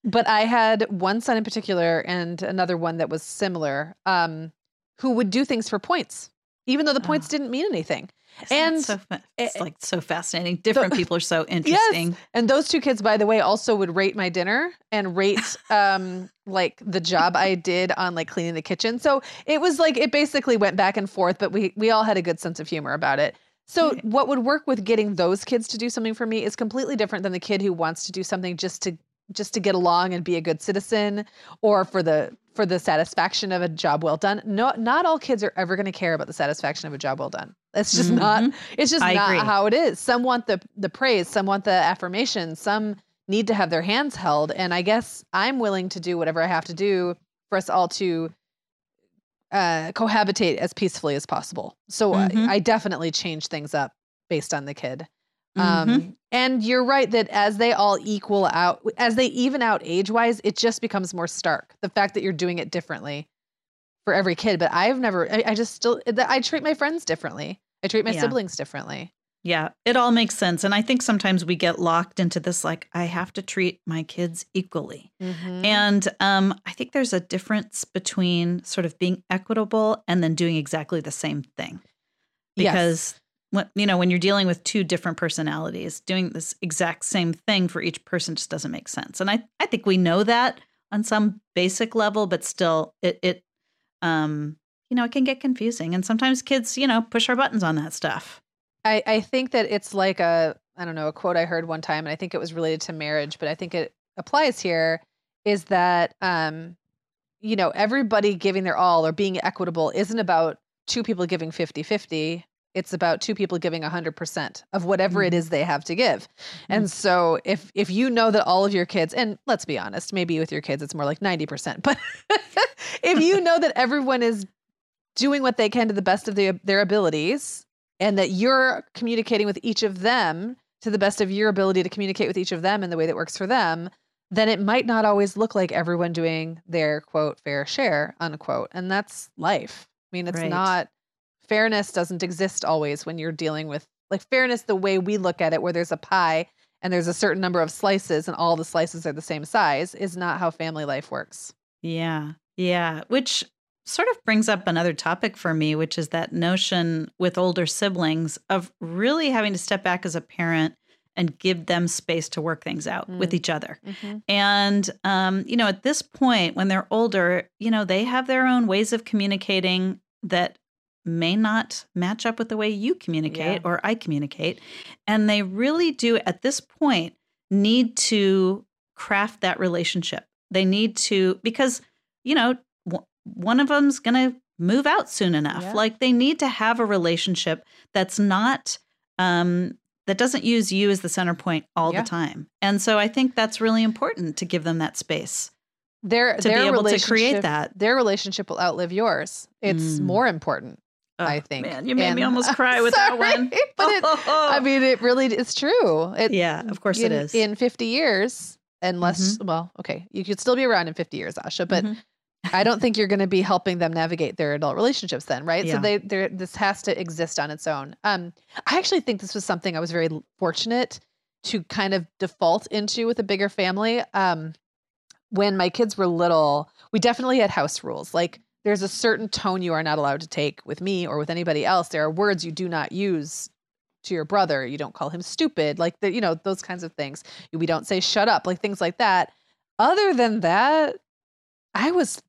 But I had one son in particular and another one that was similar um, who would do things for points, even though the points Oh. didn't mean anything. And- so fa- it's like so fascinating. Different <laughs> people are so interesting. Yes. And those two kids, by the way, also would rate my dinner and rate <laughs> um like the job I did on like cleaning the kitchen. So it was like it basically went back and forth, but we we all had a good sense of humor about it. So what would work with getting those kids to do something for me is completely different than the kid who wants to do something just to just to get along and be a good citizen or for the for the satisfaction of a job well done. No not all kids are ever going to care about the satisfaction of a job well done. It's just not Mhm. it's just I not agree. how it is. Some want the the praise, some want the affirmation, some need to have their hands held. And I guess I'm willing to do whatever I have to do for us all to uh, cohabitate as peacefully as possible. So I- Mhm. I, definitely change things up based on the kid. Um, and you're right that as they all equal out, as they even out age wise, it just becomes more stark. The fact that you're doing it differently for every kid. But I've never, I, I just still, I treat my friends differently. I treat my Yeah. siblings differently. Yeah, it all makes sense. And I think sometimes we get locked into this like, I have to treat my kids equally. Mhm. And um, I think there's a difference between sort of being equitable and then doing exactly the same thing. Yes. Because when, you know, when you're dealing with two different personalities, doing this exact same thing for each person just doesn't make sense. And I, I think we know that on some basic level, but still it it um, you know, it can get confusing. And sometimes kids, you know, push our buttons on that stuff. I, I think that it's like a I don't know a quote I heard one time, and I think it was related to marriage, but I think it applies here. Is that um, you know everybody giving their all or being equitable isn't about two people giving 50-50. It's about two people giving 100% of whatever it Mhm. is they have to give. And so if if you know that all of your kids and let's be honest, maybe with your kids it's more like 90%, but <laughs> if you know that everyone is doing what they can to the best of their, their abilities and that you're communicating with each of them to the best of your ability to communicate with each of them in the way that works for them, then it might not always look like everyone doing their quote fair share, unquote. And that's life. I mean, it's Right. not fairness doesn't exist always when you're dealing with like fairness the way we look at it, where there's a pie and there's a certain number of slices and all the slices are the same size, is not how family life works. Yeah. Yeah. Which sort of brings up another topic for me, which is that notion with older siblings of really having to step back as a parent and give them space to work things out with Mm. each other. Mhm. And, um, you know, at this point, when they're older, you know, they have their own ways of communicating that may not match up with the way you communicate Yeah. or I communicate. And they really do, at this point, need to craft that relationship. They need to, because, you know, one of them's going to move out soon enough. Yeah. Like they need to have a relationship that's not, um, that doesn't use you as the center point all Yeah. the time. And so I think that's really important to give them that space Their to their be able to create that. Their relationship will outlive yours. It's Mm. more important, I Oh, think. Man, you made me almost cry <laughs> with that one. <laughs> But it, <laughs> I mean, it really it's true. It, yeah, of course in, it is. In 50 years, unless, well, okay, you could still be around in 50 years, Asha, but Mhm. I don't think you're going to be helping them navigate their adult relationships then, right? Yeah. So they, they, this has to exist on its own. Um, I actually think this was something I was very fortunate to kind of default into with a bigger family. Um, when my kids were little, we definitely had house rules. Like there's a certain tone you are not allowed to take with me or with anybody else. There are words you do not use to your brother. You don't call him stupid, like the, you know, those kinds of things. We don't say shut up, like things like that. Other than that, I was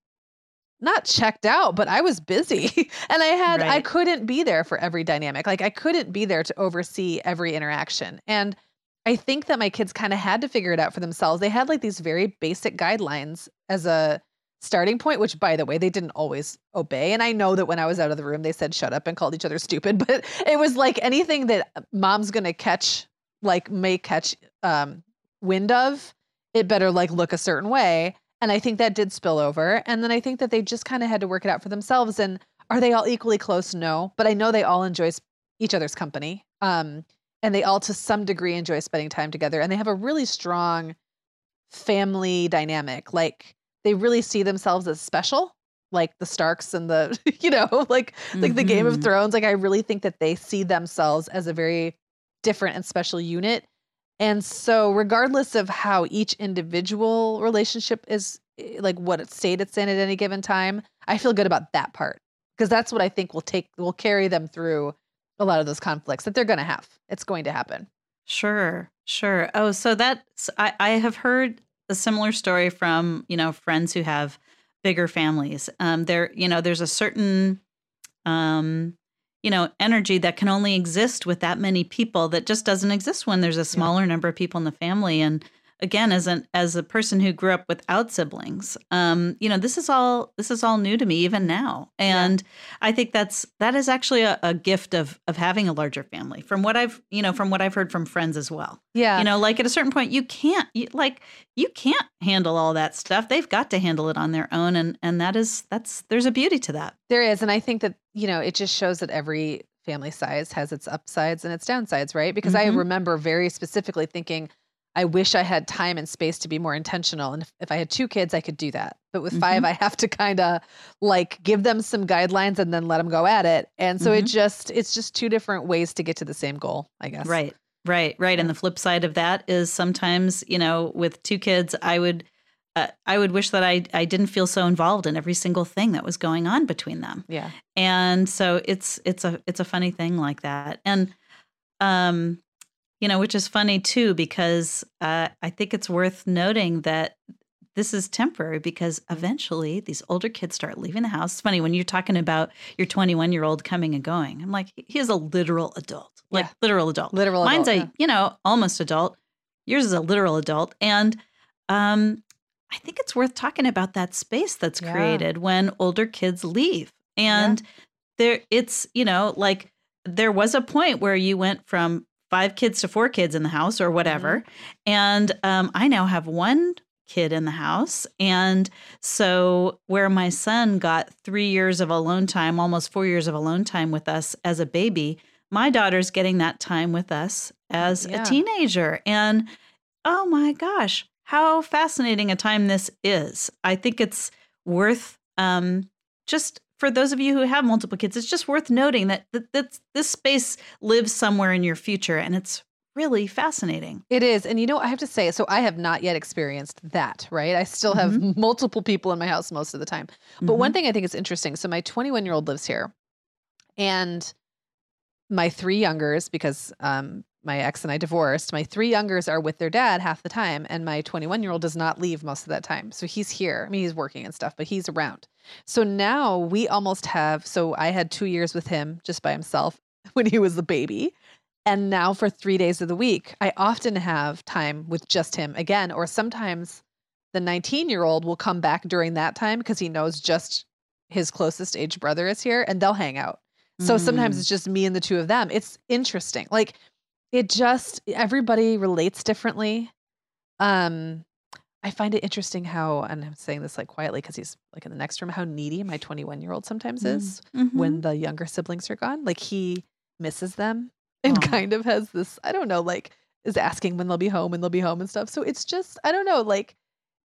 not checked out, but I was busy. <laughs> and I had I couldn't be there for every dynamic. Like I couldn't be there to oversee every interaction. And I think that my kids kind of had to figure it out for themselves. They had like these very basic guidelines as a starting point, which by the way, they didn't always obey. And I know that when I was out of the room, they said shut up and called each other stupid, <laughs> but it was like anything that mom's gonna catch, like may catch um wind of, it better like look a certain way. And I think that did spill over. And then I think that they just kind of had to work it out for themselves. And are they all equally close? No. But I know they all enjoy each other's company. Um, and they all to some degree enjoy spending time together. And they have a really strong family dynamic. Like they really see themselves as special, like the Starks and the, <laughs> you know, like like the Game of Mhm. Thrones. Like I really think that they see themselves as a very different and special unit. And so, regardless of how each individual relationship is, eh, like what state it's in at any given time, I feel good about that part because that's what I think will take will carry them through a lot of those conflicts that they're going to have. It's going to happen. Sure, sure. Oh, so that's I, I have heard a similar story from you know friends who have bigger families. Um, there, you know, there's a certain um, you know, energy that can only exist with that many people that just doesn't exist when there's a smaller number of people in the family. And again, as an as a person who grew up without siblings, um, you know, this is all this is all new to me even now. And I think that's that is actually a, a gift of of having a larger family. From what I've you know from what I've heard from friends as well. Yeah. You know, like at a certain point, you can't you, like you can't handle all that stuff. They've got to handle it on their own, and and that is that's there's a beauty to that. There is. And I think that, you know, it just shows that every family size has its upsides and its downsides, right? Because I Mhm. remember very specifically thinking, I wish I had time and space to be more intentional. And if, if I had two kids, I could do that. But with five, I have to kind of like give them some guidelines and then let them go at it. And so it Mhm. just, it's just two different ways to get to the same goal, I guess. Right. Right, right. And the flip side of that is sometimes, you know, with two kids, I would uh, I would wish that I I didn't feel so involved in every single thing that was going on between them. Yeah. And so it's it's a it's a funny thing like that. And um you know, which is funny too because uh I think it's worth noting that this is temporary because eventually these older kids start leaving the house. It's funny when you're talking about your 21 year old coming and going. I'm like, he is a literal adult, like Yeah. literal adult. Literal. Mine's adult, a, yeah. you know, almost adult. Yours is a literal adult. And um, I think it's worth talking about that space that's Yeah. created when older kids leave. And there it's, you know, like there was a point where you went from five kids to four kids in the house or whatever. Mm-hmm. And um, I now have one kid in the house. And so, where my son got three years of alone time, almost four years of alone time with us as a baby, my daughter's getting that time with us as Yeah. a teenager. And oh my gosh, how fascinating a time this is. I think it's worth um, just for those of you who have multiple kids, it's just worth noting that, that, that this space lives somewhere in your future and it's really fascinating. It is. And you know, I have to say, so I have not yet experienced that, right? I still have multiple people in my house most of the time. But one thing I think is interesting so my 21 year old lives here, and my three youngers, because um, my ex and I divorced, my three youngers are with their dad half the time, and my 21 year old does not leave most of that time. So he's here. I mean, he's working and stuff, but he's around. So now we almost have. So I had two years with him just by himself <laughs> when he was the baby. And now for three days of the week, I often have time with just him again, or sometimes the 19 year old will come back during that time because he knows just his closest age brother is here and they'll hang out. So sometimes Mm. it's just me and the two of them. It's interesting. Like it just everybody relates differently. Um I find it interesting how and I'm saying this like quietly because he's like in the next room, how needy my 21 year old sometimes is Mhm. when the younger siblings are gone. Like he misses them and Aw. kind of has this, I don't know, like is asking when they'll be home and they'll be home and stuff. So it's just, I don't know, like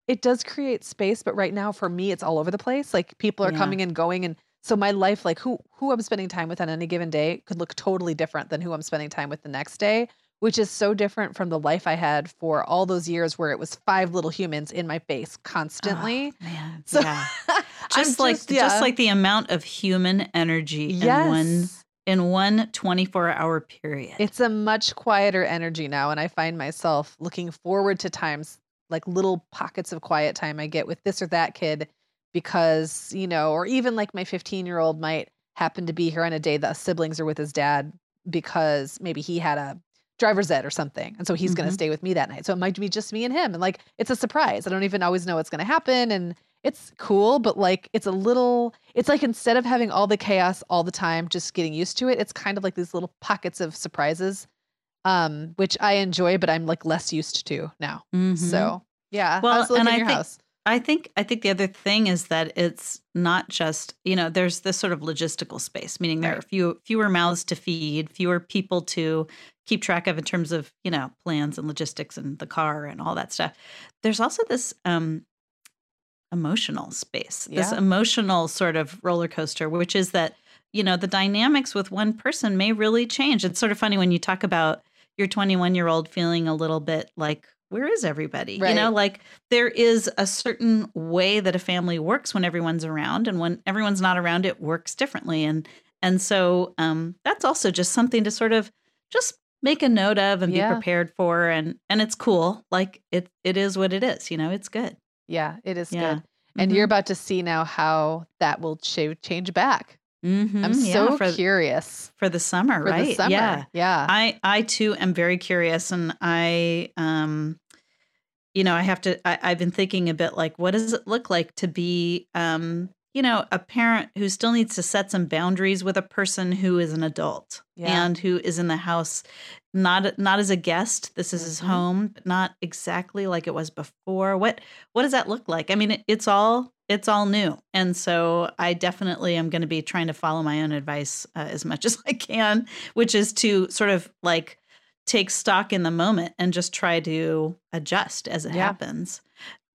it does create space, but right now for me, it's all over the place. Like people are Yeah. coming and going. And so my life, like who who I'm spending time with on any given day could look totally different than who I'm spending time with the next day, which is so different from the life I had for all those years where it was five little humans in my face oh, constantly. Oh, man. So yeah. <laughs> I'm Just like yeah. just like the amount of human energy in one in one 24 hour period. It's a much quieter energy now. And I find myself looking forward to times like little pockets of quiet time I get with this or that kid because, you know, or even like my 15 year old might happen to be here on a day that siblings are with his dad because maybe he had a driver's ed or something. And so he's going Mhm. to stay with me that night. So it might be just me and him. And like, it's a surprise. I don't even always know what's going to happen. And it's cool, but like, it's a little, it's like instead of having all the chaos all the time, just getting used to it, it's kind of like these little pockets of surprises, um, which I enjoy, but I'm like less used to now. Mhm. So yeah. Well, and in I your think- house? I think I think the other thing is that it's not just you know there's this sort of logistical space, meaning there are Right. few fewer mouths to feed, fewer people to keep track of in terms of you know plans and logistics and the car and all that stuff. There's also this um, emotional space, this emotional sort of roller coaster, which is that you know the dynamics with one person may really change. It's sort of funny when you talk about your 21 year old feeling a little bit like where is everybody? You know like there is a certain way that a family works when everyone's around and when everyone's not around it works differently. And and so um that's also just something to sort of just make a note of and Yeah. be prepared for and and it's cool. Like it it is what it is you know it's good. Yeah, it is yeah. good. And you're about to see now how that will ch- change back. Mhm, I'm yeah, so for, curious for the summer for right the summer. yeah Yeah. I I too am very curious, and I um, you know, I have to. I, I've been thinking a bit like, what does it look like to be um, you know, a parent who still needs to set some boundaries with a person who is an adult Yeah. and who is in the house, not not as a guest. This is his Mhm. home, but not exactly like it was before. What what does that look like? I mean, it, it's all it's all new, and so I definitely am going to be trying to follow my own advice uh, as much <laughs> as I can, which is to sort of like take stock in the moment and just try to adjust as it Yeah. happens.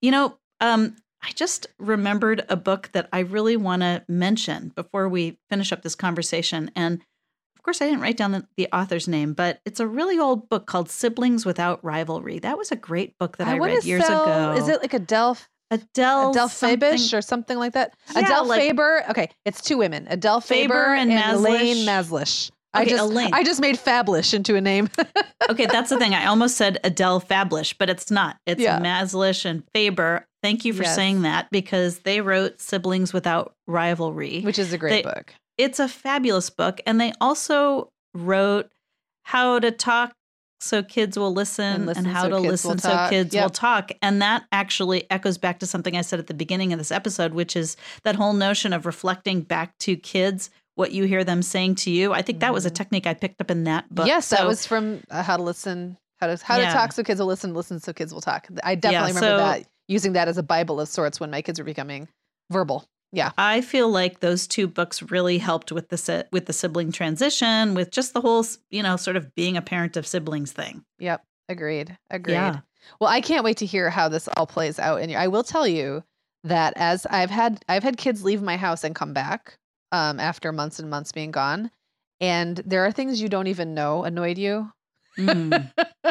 You know, um, I just remembered a book that I really want to mention before we finish up this conversation. And of course, I didn't write down the, the author's name, but it's a really old book called Siblings Without Rivalry. That was a great book that I, wanna read years sell- ago. Is it like Adele Adele? Adele Fabish or something like that? Yeah, Adele like- Faber. Okay, it's two women. Adele Faber, Faber and Elaine Mazlish. Mazlish. I Okay, just Elaine. I just made Fablish into a name. <laughs> okay, that's the thing. I almost said Adele Fablish, but it's not. It's Yeah. Mazlish and Faber. Thank you for Yes. saying that because they wrote Siblings Without Rivalry. which is a great They- book. it's a fabulous book. And they also wrote How to Talk So Kids Will Listen and, listen How so to Listen So talk. Kids Will Talk. And that actually echoes back to something I said at the beginning of this episode, which is that whole notion of reflecting back to kids what you hear them saying to you. I think that was a Mhm. technique I picked up in that book. yes, that was from uh, How to Listen, How to How Yeah. to Talk So Kids Will Listen, Listen So Kids Will Talk. I definitely remember so- that using that as a bible of sorts when my kids were becoming verbal. Yeah, I feel like those two books really helped with the si- with the sibling transition, with just the whole, you know, sort of being a parent of siblings thing. yep, agreed, agreed. Yeah. Well, I can't wait to hear how this all plays out. And I will tell you that as I've had I've had kids leave my house and come back um, after months and months being gone, and there are things you don't even know annoyed you. Mm. <laughs>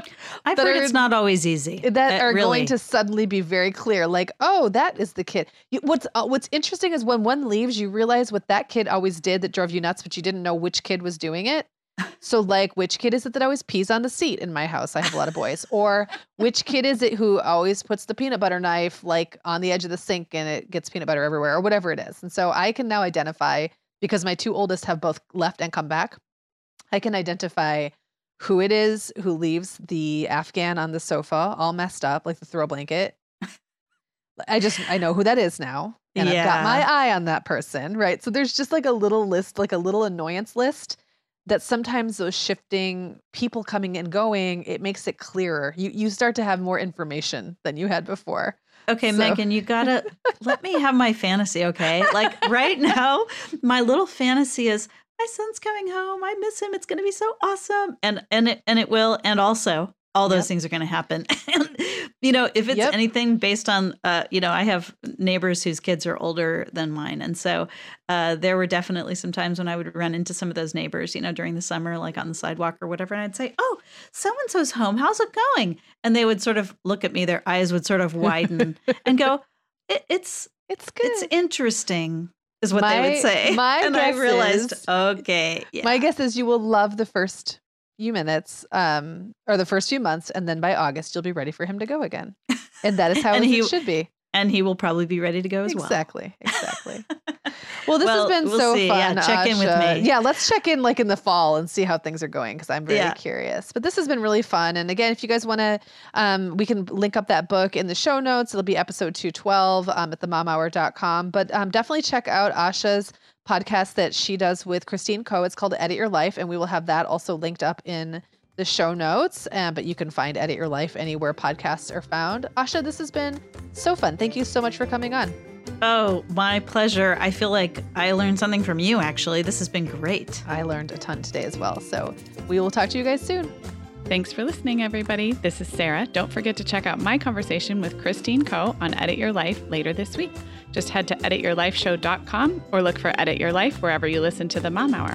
I've heard are- it's not always easy. that are really. going to suddenly be very clear like oh that is the kid you, what's uh, what's interesting is when one leaves you realize what that kid always did that drove you nuts but you didn't know which kid was doing it <laughs> So, like, which kid is it that always pees on the seat in my house? I have a lot of boys. Or which kid is it who always puts the peanut butter knife like on the edge of the sink and it gets peanut butter everywhere or whatever it is? And so I can now identify because my two oldest have both left and come back. I can identify who it is who leaves the Afghan on the sofa all messed up, like the throw blanket. I just, I know who that is now. And I've got my eye on that person, right? So there's just like a little list, like a little annoyance list that sometimes those shifting people coming and going, it makes it clearer. You you start to have more information than you had before. Okay, so. Meagan, you gotta let me have my fantasy, okay? Like right <laughs> now, my little fantasy is my son's coming home. I miss him. It's gonna be so awesome. And and it and it will. And also all those yep. things are going to happen. <laughs> and, you know, if it's yep. anything based on, uh, you know, I have neighbors whose kids are older than mine. And so uh, there were definitely some times when I would run into some of those neighbors, you know, during the summer, like on the sidewalk or whatever. And I'd say, Oh, so and so's home. How's it going? And they would sort of look at me, their eyes would sort of widen <laughs> and go, it, It's, it's good. It's interesting is what my, they would say. My <laughs> and I realized, is, okay. Yeah. My guess is you will love the first few minutes um, or the first few months, and then by August you'll be ready for him to go again. And that is <laughs> how it he, should be. And he will probably be ready to go as exactly, well. Exactly. Exactly. <laughs> Well, this well, has been we'll so see. fun. Yeah, check Asha. in with me. Yeah, let's check in like in the fall and see how things are going because I'm very yeah. curious. But this has been really fun. And again, if you guys want to, um, we can link up that book in the show notes. It'll be episode 212 um, at themomhour.com. But um, definitely check out Asha's podcast that she does with Christine Koh. It's called Edit Your Life. And we will have that also linked up in the show notes, uh, but you can find Edit Your Life anywhere podcasts are found. Asha, this has been so fun. Thank you so much for coming on. Oh, my pleasure. I feel like I learned something from you, actually. This has been great. I learned a ton today as well. So we will talk to you guys soon. Thanks for listening, everybody. This is Sarah. Don't forget to check out my conversation with Christine Koh on Edit Your Life later this week. Just head to edityourlifeshow.com or look for Edit Your Life wherever you listen to the Mom Hour.